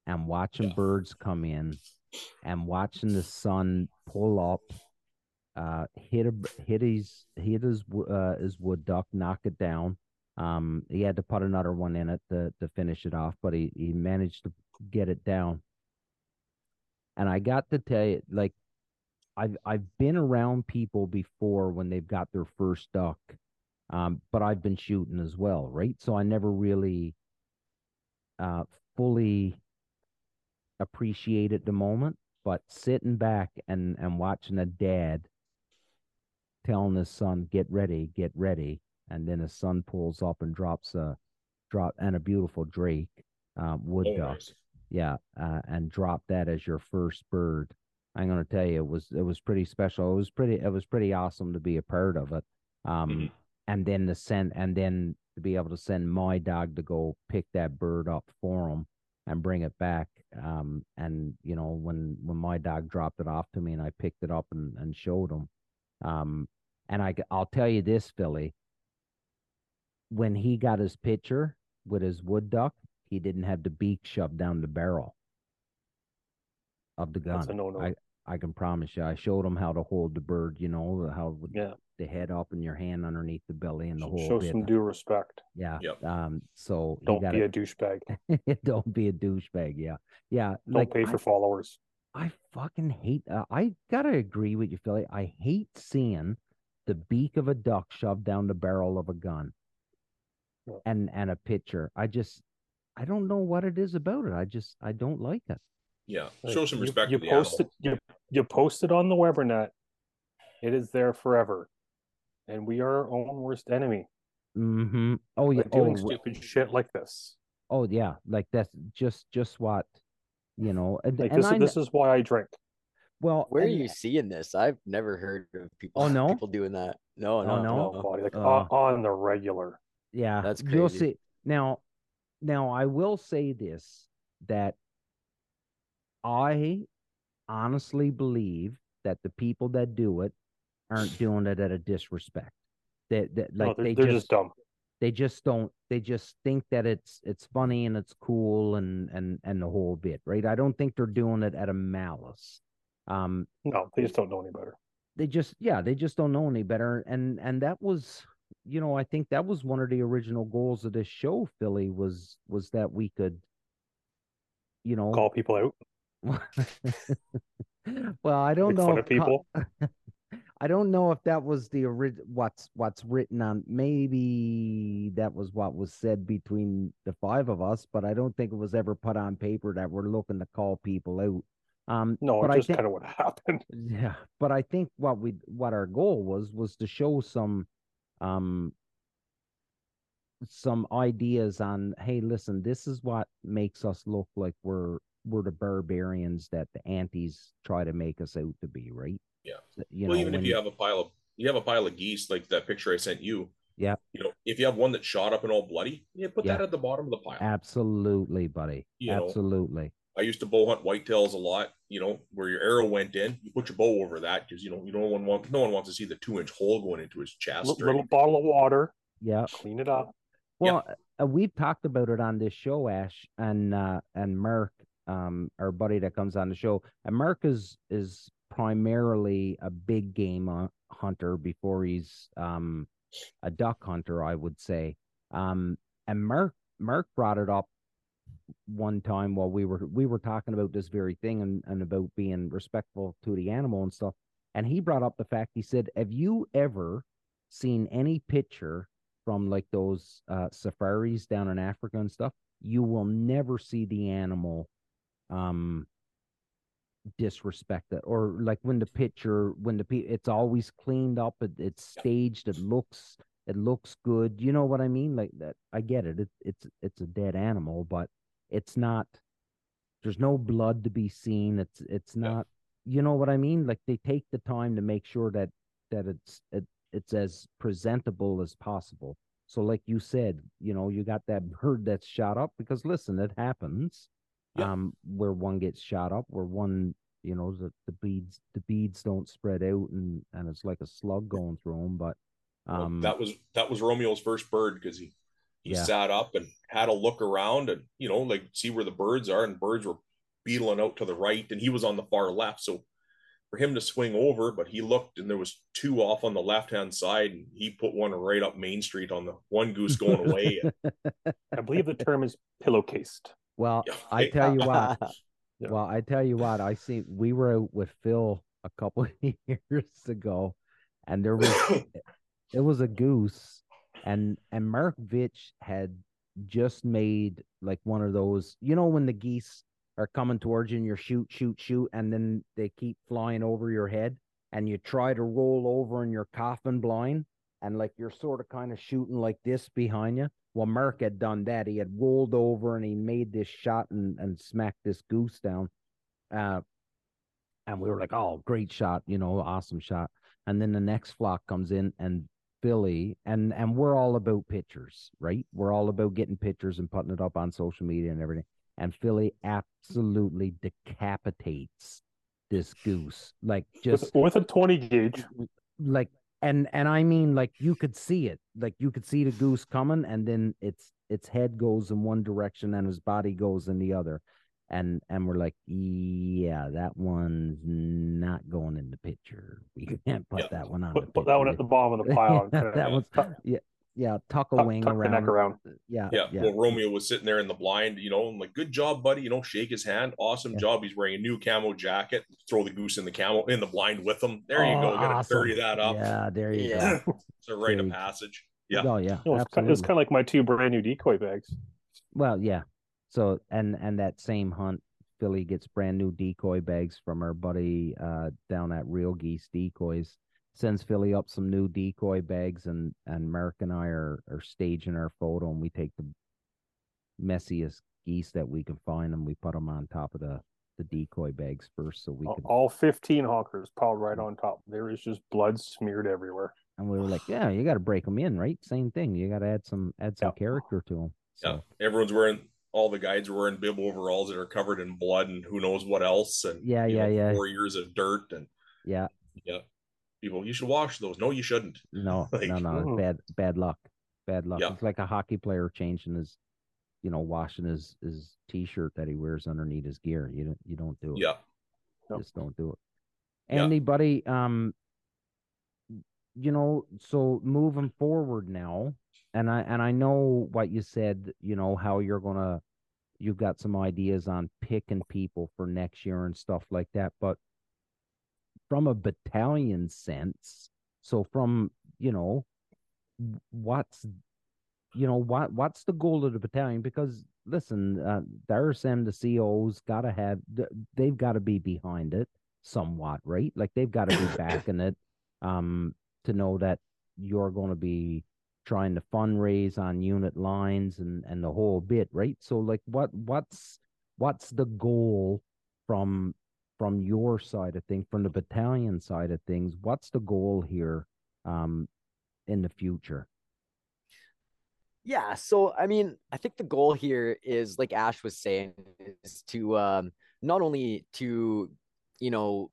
and watching birds come in and watching the sun pull up uh hit a hit his hit his uh his wood duck knock it down. Um he had to put another one in it to to finish it off but he he managed to get it down. And i got to tell you like I've I've been around people before when they've got their first duck, um, but I've been shooting as well, right? So I never really uh, fully appreciate at the moment, but sitting back and and watching a dad telling his son, "Get ready, get ready," and then his son pulls up and drops a drop and a beautiful drake, uh, wood Oh, duck, nice. yeah, uh, and drop that as your first bird. I'm gonna tell you, it was it was pretty special. It was pretty it was pretty awesome to be a part of it. Um, Mhm. and then to send and then to be able to send my dog to go pick that bird up for him and bring it back. Um, and you know when when my dog dropped it off to me and I picked it up and and showed him. Um, and I I'll tell you this, Philly. When he got his picture with his wood duck, he didn't have the beak shoved down the barrel of the gun. That's a no-no. I I can promise you. I showed him how to hold the bird. You know how Yeah. The head up and your hand underneath the belly and the whole Show bit. some due respect. Yeah. Yep. Um. So Don't got be a douchebag. [laughs] Don't be a douchebag. Yeah. Yeah. Don't like pay I, for followers. I fucking hate. Uh, I gotta agree with you, Philly. I hate seeing the beak of a duck shoved down the barrel of a gun, Yeah. and and a pitcher. I just, I don't know what it is about it. I just, I don't like it. Yeah. Like, Show some respect You, to the post animal. it. You you post it on the Webernet. It is there forever, and we are our own worst enemy Mm-hmm. Oh yeah. by doing oh, stupid shit like this. oh yeah. Like that's just, just what, you know. And, Like and this. I Is, this is why I drink. well. Where are you seeing this? I've never heard of people. Oh, no? people doing that. No, Oh, no, no? No, like Uh, on, on the regular. Yeah, That's You'll crazy. see. Now, now I will say this that I honestly believe that the people that do it aren't doing it at a disrespect. That that No, like they're, they just, just dumb. they just don't they just think that it's it's funny and it's cool and and and the whole bit, right? I don't think they're doing it at a malice. Um No, they just don't know any better. they just yeah they just don't know any better and and that was you know i think that was one of the original goals of this show philly was was that we could you know Call people out. [laughs] well i don't Make know fun if of people. [laughs] i don't know if that was the orig- what's what's written on maybe that was what was said between the five of us but i don't think it was ever put on paper that we're looking to call people out um No, but just think- kind of what [laughs] happened. yeah, but I think what we what our goal was was to show some um some ideas on hey listen this is what makes us look like we're we're the barbarians that the antis try to make us out to be right Yeah. You well, know even if you have a pile of you have a pile of geese like that picture I sent you. Yeah. You know, if you have one that shot up and all bloody, yeah, put that at the bottom of the pile. absolutely buddy You know. absolutely I used to bow hunt whitetails a lot. You know, where your arrow went in, you put your bow over that because you know you don't want want no one wants to see the two inch hole going into his chest. Li- or little bottle of water, yeah clean it up. Well, uh, we've talked about it on this show, Ash, and uh, and Merck, um, our buddy that comes on the show, and Merck is is primarily a big game uh, hunter before he's um a duck hunter, I would say. Um, and Merck Merck brought it up one time while we were we were talking about this very thing and, and about being respectful to the animal and stuff. And he brought up the fact he said, Have you ever seen any picture from like those uh safaris down in Africa and stuff? You will never see the animal um disrespect it or like when the picture when the it's always cleaned up it, it's staged it looks it looks good you know what i mean like that i get it. it it's it's a dead animal but it's not there's no blood to be seen it's it's Yeah. not you know what i mean like they take the time to make sure that that it's it, it's as presentable as possible so like you said you know you got that bird that's shot up because listen it happens Yeah. um where one gets shot up where one you know the, the beads the beads don't spread out and and it's like a slug going through them but Well, um that was that was Romeo's first bird because he he Yeah. sat up and had a look around and you know like see where the birds are and birds were beetling out to the right and he was on the far left so for him to swing over but he looked and there was two off on the left hand side and he put one right up main street on the one goose going away [laughs] I believe the term is pillowcased. Well i [laughs] tell you what [laughs] Yeah. Well, I tell you what, I see we were out with Phil a couple of [laughs] years ago, and there was [coughs] it was a goose, and and Mark Vitch had just made like one of those, you know, when the geese are coming towards you and you're shoot, shoot, shoot, and then they keep flying over your head and you try to roll over in your coffin blind and like you're sort of kind of shooting like this behind you. Well, Mark had done that. He had rolled over and he made this shot and, and smacked this goose down. Uh, and we were like, oh, great shot, you know, awesome shot. And then the next flock comes in and Philly and and we're all about pictures, right? We're all about getting pictures and putting it up on social media and everything. And Philly absolutely decapitates this goose, like just with, with a 20 gauge. like and and I mean like you could see it, like you could see the goose coming, and then its its head goes in one direction and his body goes in the other, and and we're like, yeah, that one's not going in the picture. We [laughs] can't put Yeah. that one on. Put, put that one at the bottom of the pile. [laughs] that one's yeah yeah tuck a tuck, wing tuck the around. neck around. Yeah Yeah. yeah Well, Romeo was sitting there in the blind, you know, and like, good job, buddy. You know, shake his hand. Awesome Yeah. job. He's wearing a new camo jacket. Throw the goose in the camo in the blind with him. There you Oh, go. Get awesome. a 30 that up. Yeah, there you Yeah. go. It's a rite of passage. Yeah. Oh yeah, You know, it's, kind, absolutely. it's kind of like my two brand new decoy bags. Well, yeah. So and and that same hunt, Philly gets brand new decoy bags from our buddy uh down at Real Geese Decoys. Sends Philly up some new decoy bags and and Mark and I are are staging our photo and we take the messiest geese that we can find and we put them on top of the the decoy bags first so we All- could All 15 honkers piled right on top. There is just blood smeared everywhere. and we were like, [sighs] yeah, you got to break them in, right? Same thing. You got to add some add some Yeah. character to them. Yeah. Everyone's wearing all the guides are wearing bib overalls that are covered in blood and who knows what else. And Yeah, yeah, know, yeah. Four years of dirt and yeah, yeah. People, you should wash those. No, you shouldn't. [laughs] No, Like- no, no. Mm. Bad, bad luck. Bad luck. Yeah. It's like a hockey player changing his, you know, washing his his t-shirt that he wears underneath his gear. You don't, you don't do it. Yeah. Nope. Just don't do it. Yeah. Anybody, um, you know, so moving forward now, and I and I know what you said. You know how you're gonna, you've got some ideas on picking people for next year and stuff like that, but from a battalion sense, so from you know what's you know what what's the goal of the battalion? Because listen uh the RSM the COs gotta have they've got to be behind it somewhat right? Like they've got to be [coughs] backing it um to know that you're going to be trying to fundraise on unit lines and and the whole bit right? So like what what's what's the goal from from your side of things from the battalion side of things what's the goal here um in the future Yeah, so I mean, I think the goal here is like Ash was saying is to um not only to you know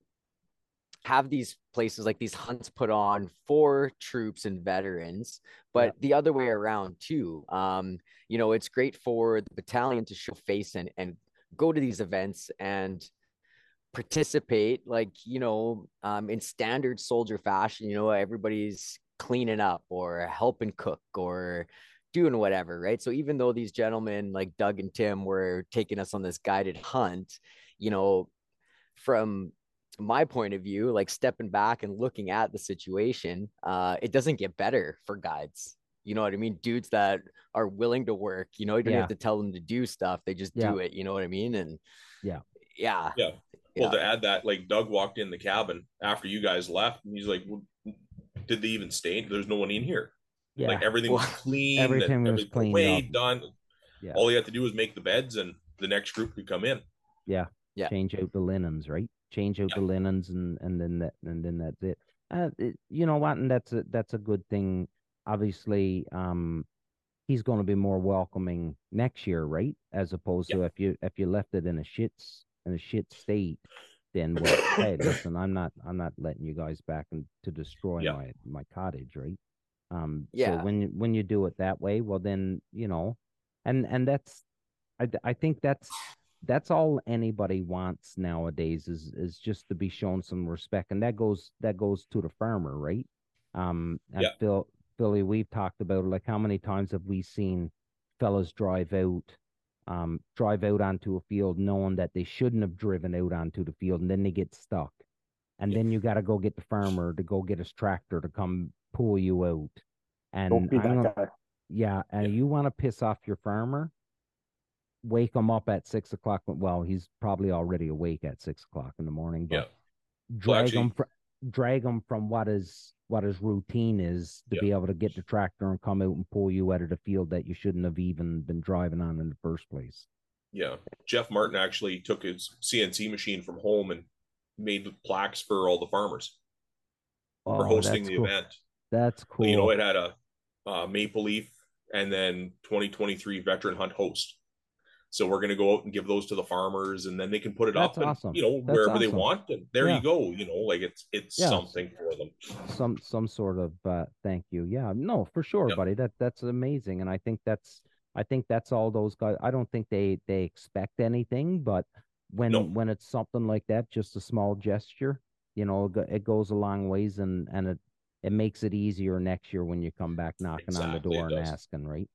have these places like these hunts put on for troops and veterans, but the other way around too. Um, you know, it's great for the battalion to show face and and go to these events and participate like you know um in standard soldier fashion you know everybody's cleaning up or helping cook or doing whatever, right? So even though these gentlemen like Doug and Tim were taking us on this guided hunt, you know, from my point of view, like stepping back and looking at the situation, uh, it doesn't get better for guides. You know what I mean? Dudes that are willing to work, you know, you don't Yeah. have to tell them to do stuff. They just Yeah. do it. You know what I mean? And Yeah. yeah. Yeah. Well, Yeah. to add that, like Doug walked in the cabin after you guys left, and he's like, well, "Did they even stay? There's no one in here. yeah Like everything was clean. everything and was everything cleaned way up. done. Yeah. All you had to do was make the beds, and the next group could come in. Yeah. yeah. change out the linens, right? Change out Yeah. the linens, and and then that and then that's it. Uh, it, you know what? And that's a that's a good thing. Obviously, um, he's going to be more welcoming next year, right? As opposed to if you if you left it in a shits in a shit state, then well, hey, listen, I'm not I'm not letting you guys back and to destroy Yeah. my my cottage, right? Um, Yeah. So when you when you do it that way, well, then you know, and and that's I I think that's that's all anybody wants nowadays is is just to be shown some respect and that goes that goes to the farmer right um and Yeah. phil philly we've talked about like how many times have we seen fellas drive out um drive out onto a field knowing that they shouldn't have driven out onto the field and then they get stuck and then you got to go get the farmer to go get his tractor to come pull you out and gonna. Yeah, and Yeah. you want to piss off your farmer, wake him up at six o'clock. Well, he's probably already awake at six o'clock in the morning. But Yeah. drag actually- him from drag him from what is what his routine is to Yeah. be able to get the tractor and come out and pull you out of the field that you shouldn't have even been driving on in the first place. Yeah. Jeff Martin actually took his CNC machine from home and made plaques for all the farmers for Oh, hosting the cool. event. That's cool. You know, it had a, uh maple leaf and then 2023 veteran hunt host. So we're gonna go out and give those to the farmers, and then they can put it That's up, and awesome. you know That's wherever they want. And there Yeah. you go. You know, like it's it's Yeah. something for them. some some sort of uh thank you yeah no for sure Yeah. buddy that that's amazing and i think that's i think that's all those guys i don't think they they expect anything but when No. when it's something like that just a small gesture you know it goes a long ways and and it it makes it easier next year when you come back knocking on the door and asking right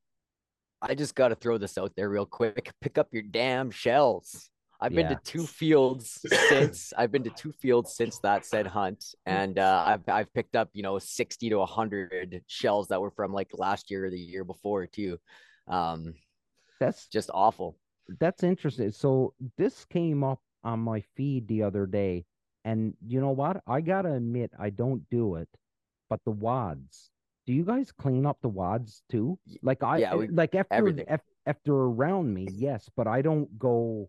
I just got to throw this out there real quick. Pick up your damn shells. I've been to two fields since [coughs] I've been to two fields since that said hunt, and uh, I've I've picked up you know sixty to hundred shells that were from like last year or the year before too. Um, that's just awful. that's interesting. So this came up on my feed the other day, and you know what? I gotta admit, I don't do it, but the wads. Do you guys clean up the wads too? Like I, yeah, eh, we- like after everything. after around me, yes, but I don't go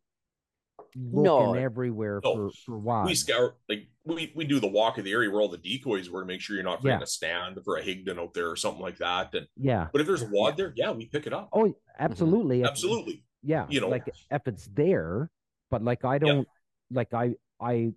looking No. everywhere No. for for wads. We scour like we we do the walk of the area where all the decoys were to make sure you're not forgetting Yeah. a stand for a Higdon out there or something like that. And yeah. but if there's a wad there, yeah, we pick it up. Oh, absolutely. If- Absolutely. yeah you know. like if it's there but like i don't like i i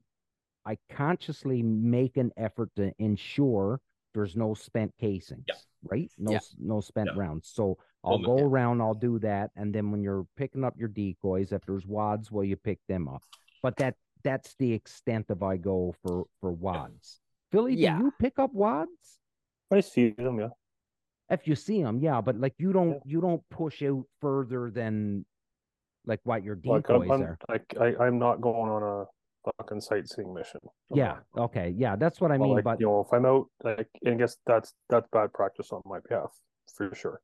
i consciously make an effort to ensure there's no spent casings right no Yeah. no spent Yeah. rounds so i'll Well, go yeah. around i'll do that and then when you're picking up your decoys if there's wads well you pick them up but that that's the extent of i go for for wads philly Yeah. do you pick up wads I see them, yeah. if you see them yeah but like you don't you don't push out further than like what your Like decoys I'm, I'm are like I, I'm not going on a fucking sightseeing mission. Yeah. Okay. Yeah, that's what I But, mean. like, but you know, if I'm out, like, and I guess that's that's bad practice on my behalf for sure.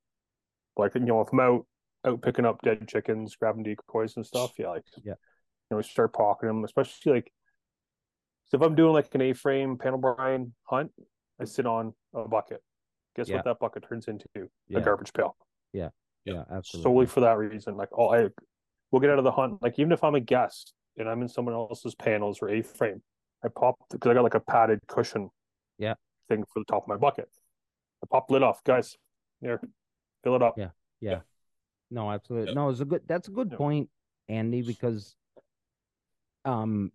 Like, you know, if I'm out out picking up dead chickens, grabbing decoys and stuff, yeah, like, Yeah. you know, start pocketing them, especially like, so if I'm doing like an A-frame panel brine hunt, I sit on a bucket. Guess Yeah. what that bucket turns into? yeah, A garbage pail. yeah, Yeah. absolutely. solely for that reason. Like, oh, I we'll get out of the hunt. Like, even if I'm a guest and I'm in someone else's panels or A frame, I pop because I got like a padded cushion, Yeah. thing for the top of my bucket. I pop lid off, guys. Here, fill it up. Yeah. Yeah. No, absolutely. Yeah. No, it's a good. That's a good Yeah. point, Andy, because um,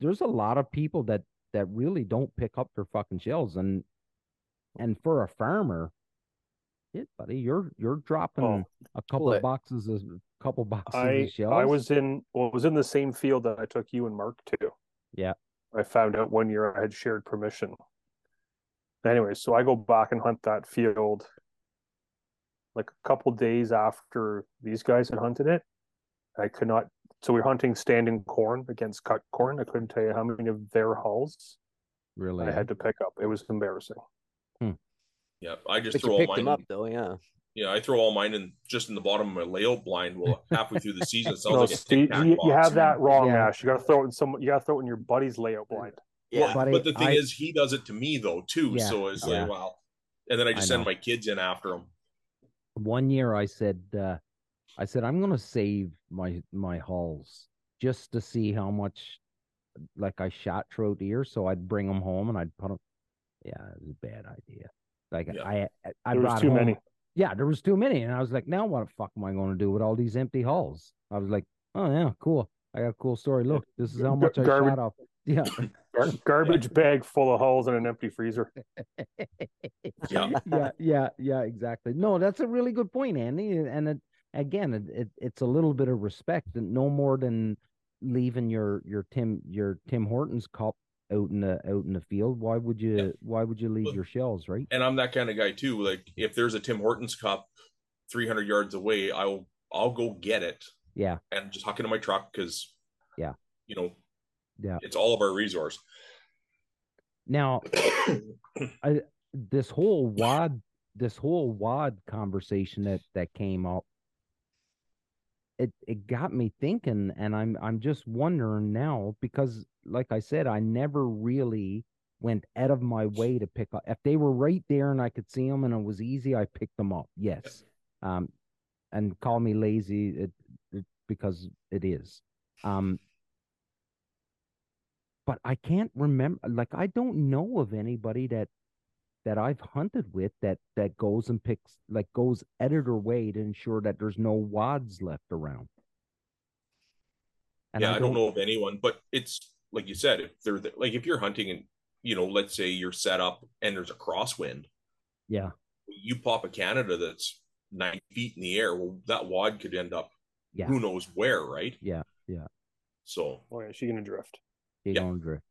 there's a lot of people that that really don't pick up their fucking shells, and and for a farmer, it, buddy, you're you're dropping Oh. a couple Well, of boxes of couple boxes I of shells. I was in well, it was in the same field that I took you and Mark to. Yeah. I found out one year I had shared permission. Anyway, so I go back and hunt that field like a couple days after these guys had hunted it. I could not so we are hunting standing corn against cut corn. I couldn't tell you how many of their hulls really. I had to pick up. It was embarrassing. Hmm. Yeah. I just But throw you all picked mine them up though, yeah. Yeah, I throw all mine in just in the bottom of my layout blind. Well, [laughs] halfway through the season, it sounds No, like a Steve, tic tac you, you have that wrong, Yeah. Ash. You got to throw it in some. You got to throw it in your buddy's layout blind. Well, Yeah. Buddy, but the thing I- is, he does it to me though too. Yeah, So it's yeah. like, wow. And then I just I send know. my kids in after him. one year I said uh I said I'm gonna save my my hulls just to see how much like I shot throughout the year, so I'd bring them home and I'd put them. Yeah, it was a bad idea. Like Yeah. I I There was brought too home, many. Yeah, there was too many, and I was like, now what the fuck am I going to do with all these empty hulls? I was like, oh yeah, cool. I got a cool story. Look, this is how Gar- much I garbage- shot off. Yeah, [laughs] Gar- garbage [laughs] bag full of holes in an empty freezer. [laughs] Yeah. yeah, yeah, yeah, exactly. No, that's a really good point, Andy. And it, again, it, it, it's a little bit of respect, and no more than leaving your your Tim your Tim Hortons cup out in the out in the field. Why would you Yeah. Why would you leave Well, your shells, right? And I'm that kind of guy too. Like if there's a Tim Hortons cup 300 yards away, I'll I'll go get it Yeah, and just huck it in my truck because Yeah. you know, Yeah. it's all of our resource. Now, [coughs] this whole wad this whole wad conversation that that came up it it got me thinking and i'm i'm just wondering now because like i said i never really went out of my way to pick up if they were right there and i could see them and it was easy i picked them up yes um and call me lazy it, it, because it is um but i can't remember like i don't know of anybody that that I've hunted with that that goes and picks like goes editor way to ensure that there's no wads left around. And yeah, I don't, I don't, know of anyone, but it's like you said, if they're the, like if you're hunting and you know, let's say you're set up and there's a crosswind, yeah, you pop a Canada that's nine feet in the air. Well, that wad could end up, yeah, who knows where, right? Yeah, yeah. So, oh yeah, she gonna drift. She yeah. gonna drift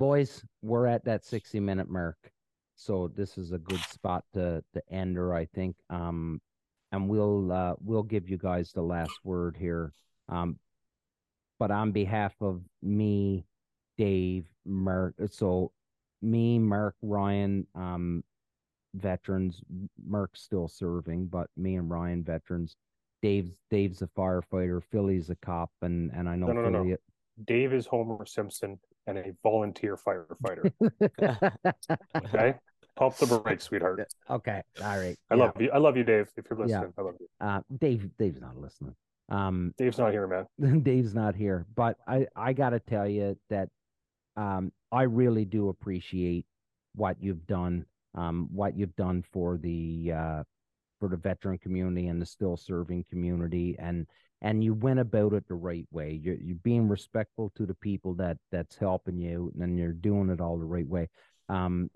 boys, we're at that 60 minute mark. So this is a good spot to to end her, I think. Um and we'll uh we'll give you guys the last word here. Um but on behalf of me, Dave, Mark so me, Mark, Ryan, um, veterans, Mark's still serving, but me and Ryan veterans. Dave's Dave's a firefighter, Philly's a cop, and and I know no, no, Philly. No, no. Dave is Homer Simpson and a volunteer firefighter. [laughs] okay. Pump the brakes, sweetheart. Okay. All right. I yeah. love you. I love you, Dave. If you're listening, yeah. I love you. Uh, Dave, Dave's not listening. Um, Dave's not here, man. [laughs] Dave's not here, but I, I got to tell you that, um, I really do appreciate what you've done, um, what you've done for the, uh, for the veteran community and the still serving community and and you went about it the right way. You're you're being respectful to the people that that's helping you, and you're doing it all the right way. Um,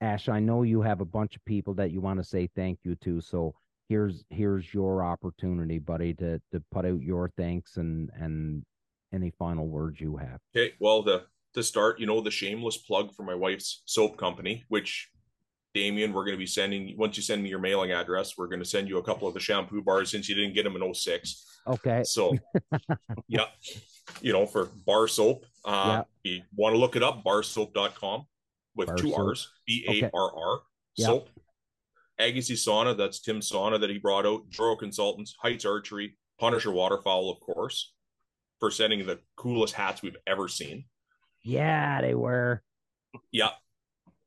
Ash, I know you have a bunch of people that you want to say thank you to, so here's here's your opportunity, buddy, to to put out your thanks and and any final words you have. Okay, well, the to start, you know, the shameless plug for my wife's soap company, which Damien, we're going to be sending once you send me your mailing address, we're going to send you a couple of the shampoo bars since you didn't get them in 06. Okay. So, [laughs] yeah, you know, for bar soap, uh, yeah. you want to look it up, barrsoap.com with bar two soap. R's, B A R R, soap. Agassiz Sauna, that's Tim Sauna that he brought out, Joro Consultants, Heights Archery, Punisher Waterfowl, of course, for sending the coolest hats we've ever seen. Yeah, they were. Yeah.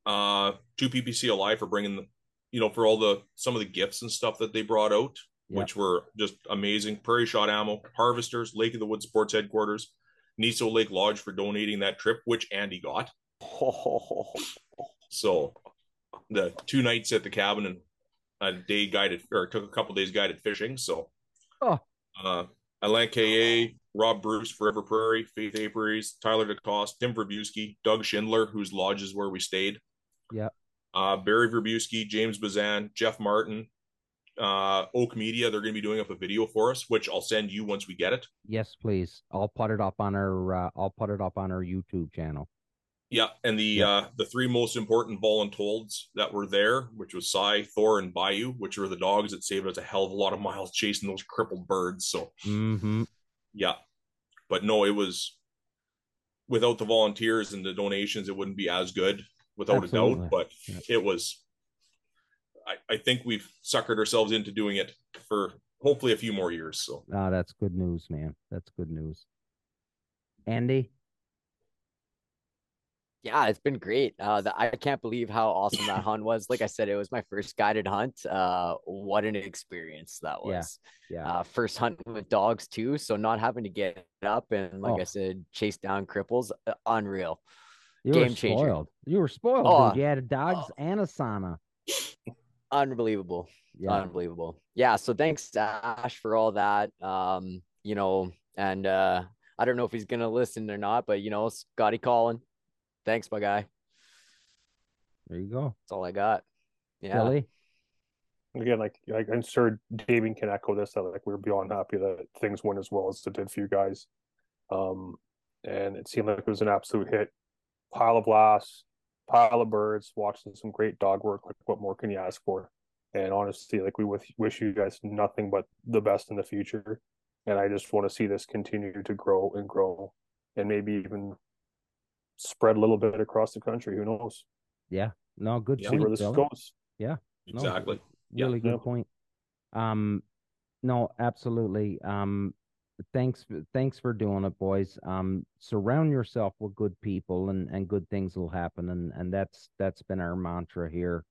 Uh, two PPC Alive for bringing the, you know, for all the some of the gifts and stuff that they brought out which were just amazing. Prairie Shot Ammo, Harvesters, Lake of the Woods Sports Headquarters, Niso Lake Lodge for donating that trip, which Andy got. [laughs] so the two nights at the cabin and a day guided or took a couple days guided fishing. So oh. uh Alan KA, Rob Bruce, Forever Prairie, Faith Apiaries, Tyler DeCoste, Tim Verbuski, Doug Schindler, whose lodge is where we stayed. Yeah. Uh, Barry Verbuski, James Bezan, Jeff Martin, uh, Oak Media. They're going to be doing up a video for us, which I'll send you once we get it. Yes, please. I'll put it up on our. Uh, I'll put it up on our YouTube channel. Yeah, and the yeah. uh the three most important voluntold that were there, which was Cy, Thor, and Bayou, which were the dogs that saved us a hell of a lot of miles chasing those crippled birds. So, mm-hmm. yeah, but no, it was without the volunteers and the donations, it wouldn't be as good, without Absolutely. a doubt. But yeah. it was I, I think we've suckered ourselves into doing it for hopefully a few more years. So, ah, that's good news, man. That's good news. Andy. Yeah, it's been great. Uh, the, I can't believe how awesome that [laughs] hunt was. Like I said, it was my first guided hunt. Uh, what an experience that was. Yeah. yeah. Uh, first hunt with dogs too. So not having to get up and, like oh. I said, chase down cripples, uh, unreal. You Game were spoiled. Changer. You were spoiled. Oh, dude. You had dogs oh. and a sauna unbelievable yeah. unbelievable yeah so thanks ash for all that um you know and uh i don't know if he's gonna listen or not but you know scotty calling thanks my guy there you go that's all i got yeah really again like, like i'm sure David can echo this that like we are beyond happy that things went as well as it did for you guys um and it seemed like it was an absolute hit pile of laughs pile of birds, watching some great dog work. Like, what more can you ask for? And honestly, like we wish you guys nothing but the best in the future. And I just want to see this continue to grow and grow, and maybe even spread a little bit across the country. Who knows? Yeah. No, good. See where this goes. Yeah. No, Exactly. Yeah. really good Yeah. point. Um, no, absolutely. Um, thanks, for- thanks for doing it, boys. Um, surround yourself with good people, and and good things will happen. And and that's that's been our mantra here,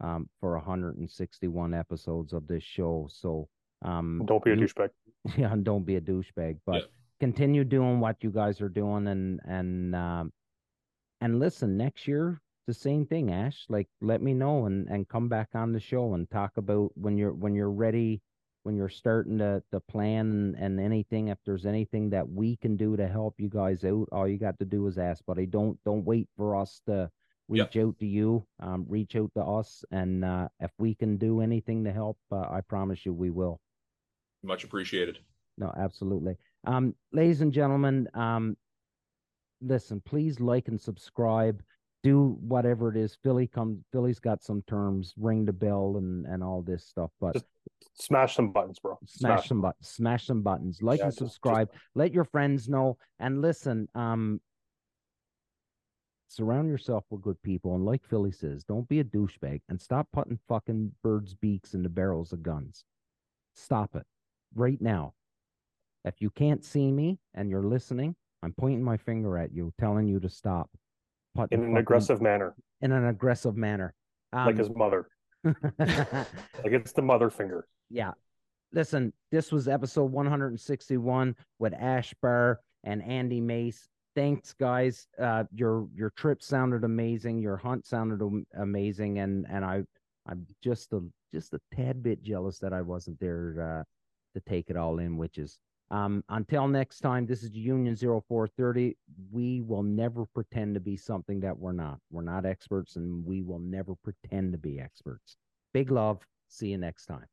um, for 161 episodes of this show. So, um, Don't be a you- douchebag. [laughs] yeah, and don't be a douchebag, but Yeah. continue doing what you guys are doing, and and um, and listen, next year the same thing, Ash. Like, let me know and and come back on the show and talk about when you're when you're ready, when you're starting to to plan and, anything. If there's anything that we can do to help you guys out, all you got to do is ask, buddy. Don't don't wait for us to reach out to you. Um, reach out to us, and uh, if we can do anything to help, uh, I promise you we will. Much appreciated. No, absolutely. Um, ladies and gentlemen, um, listen, please like and subscribe. Do whatever it is. Philly comes. Philly's got some terms. Ring the bell and and all this stuff. But Just Smash some buttons, bro. smash some buttons. Smash some buttons. Like Yeah, and just- just- subscribe. Let your friends know. And listen. Um, surround yourself with good people. And like Philly says, don't be a douchebag and stop putting fucking birds' beaks in the barrels of guns. Stop it right now. If you can't see me and you're listening, I'm pointing my finger at you, telling you to stop. Putting in an aggressive manner, in an aggressive manner. like Um, his mother. [laughs] Like it's the mother finger. yeah. Listen, this was episode 161 with Ash Barr and Andy Mace. Thanks, guys. Uh, your your trip sounded amazing. Your hunt sounded amazing, and and I I'm just a just a tad bit jealous that I wasn't there uh, to take it all in. Which is um until next time. This is Union 0430. We will never pretend to be something that we're not. We're not experts, and we will never pretend to be experts. Big love. See you next time.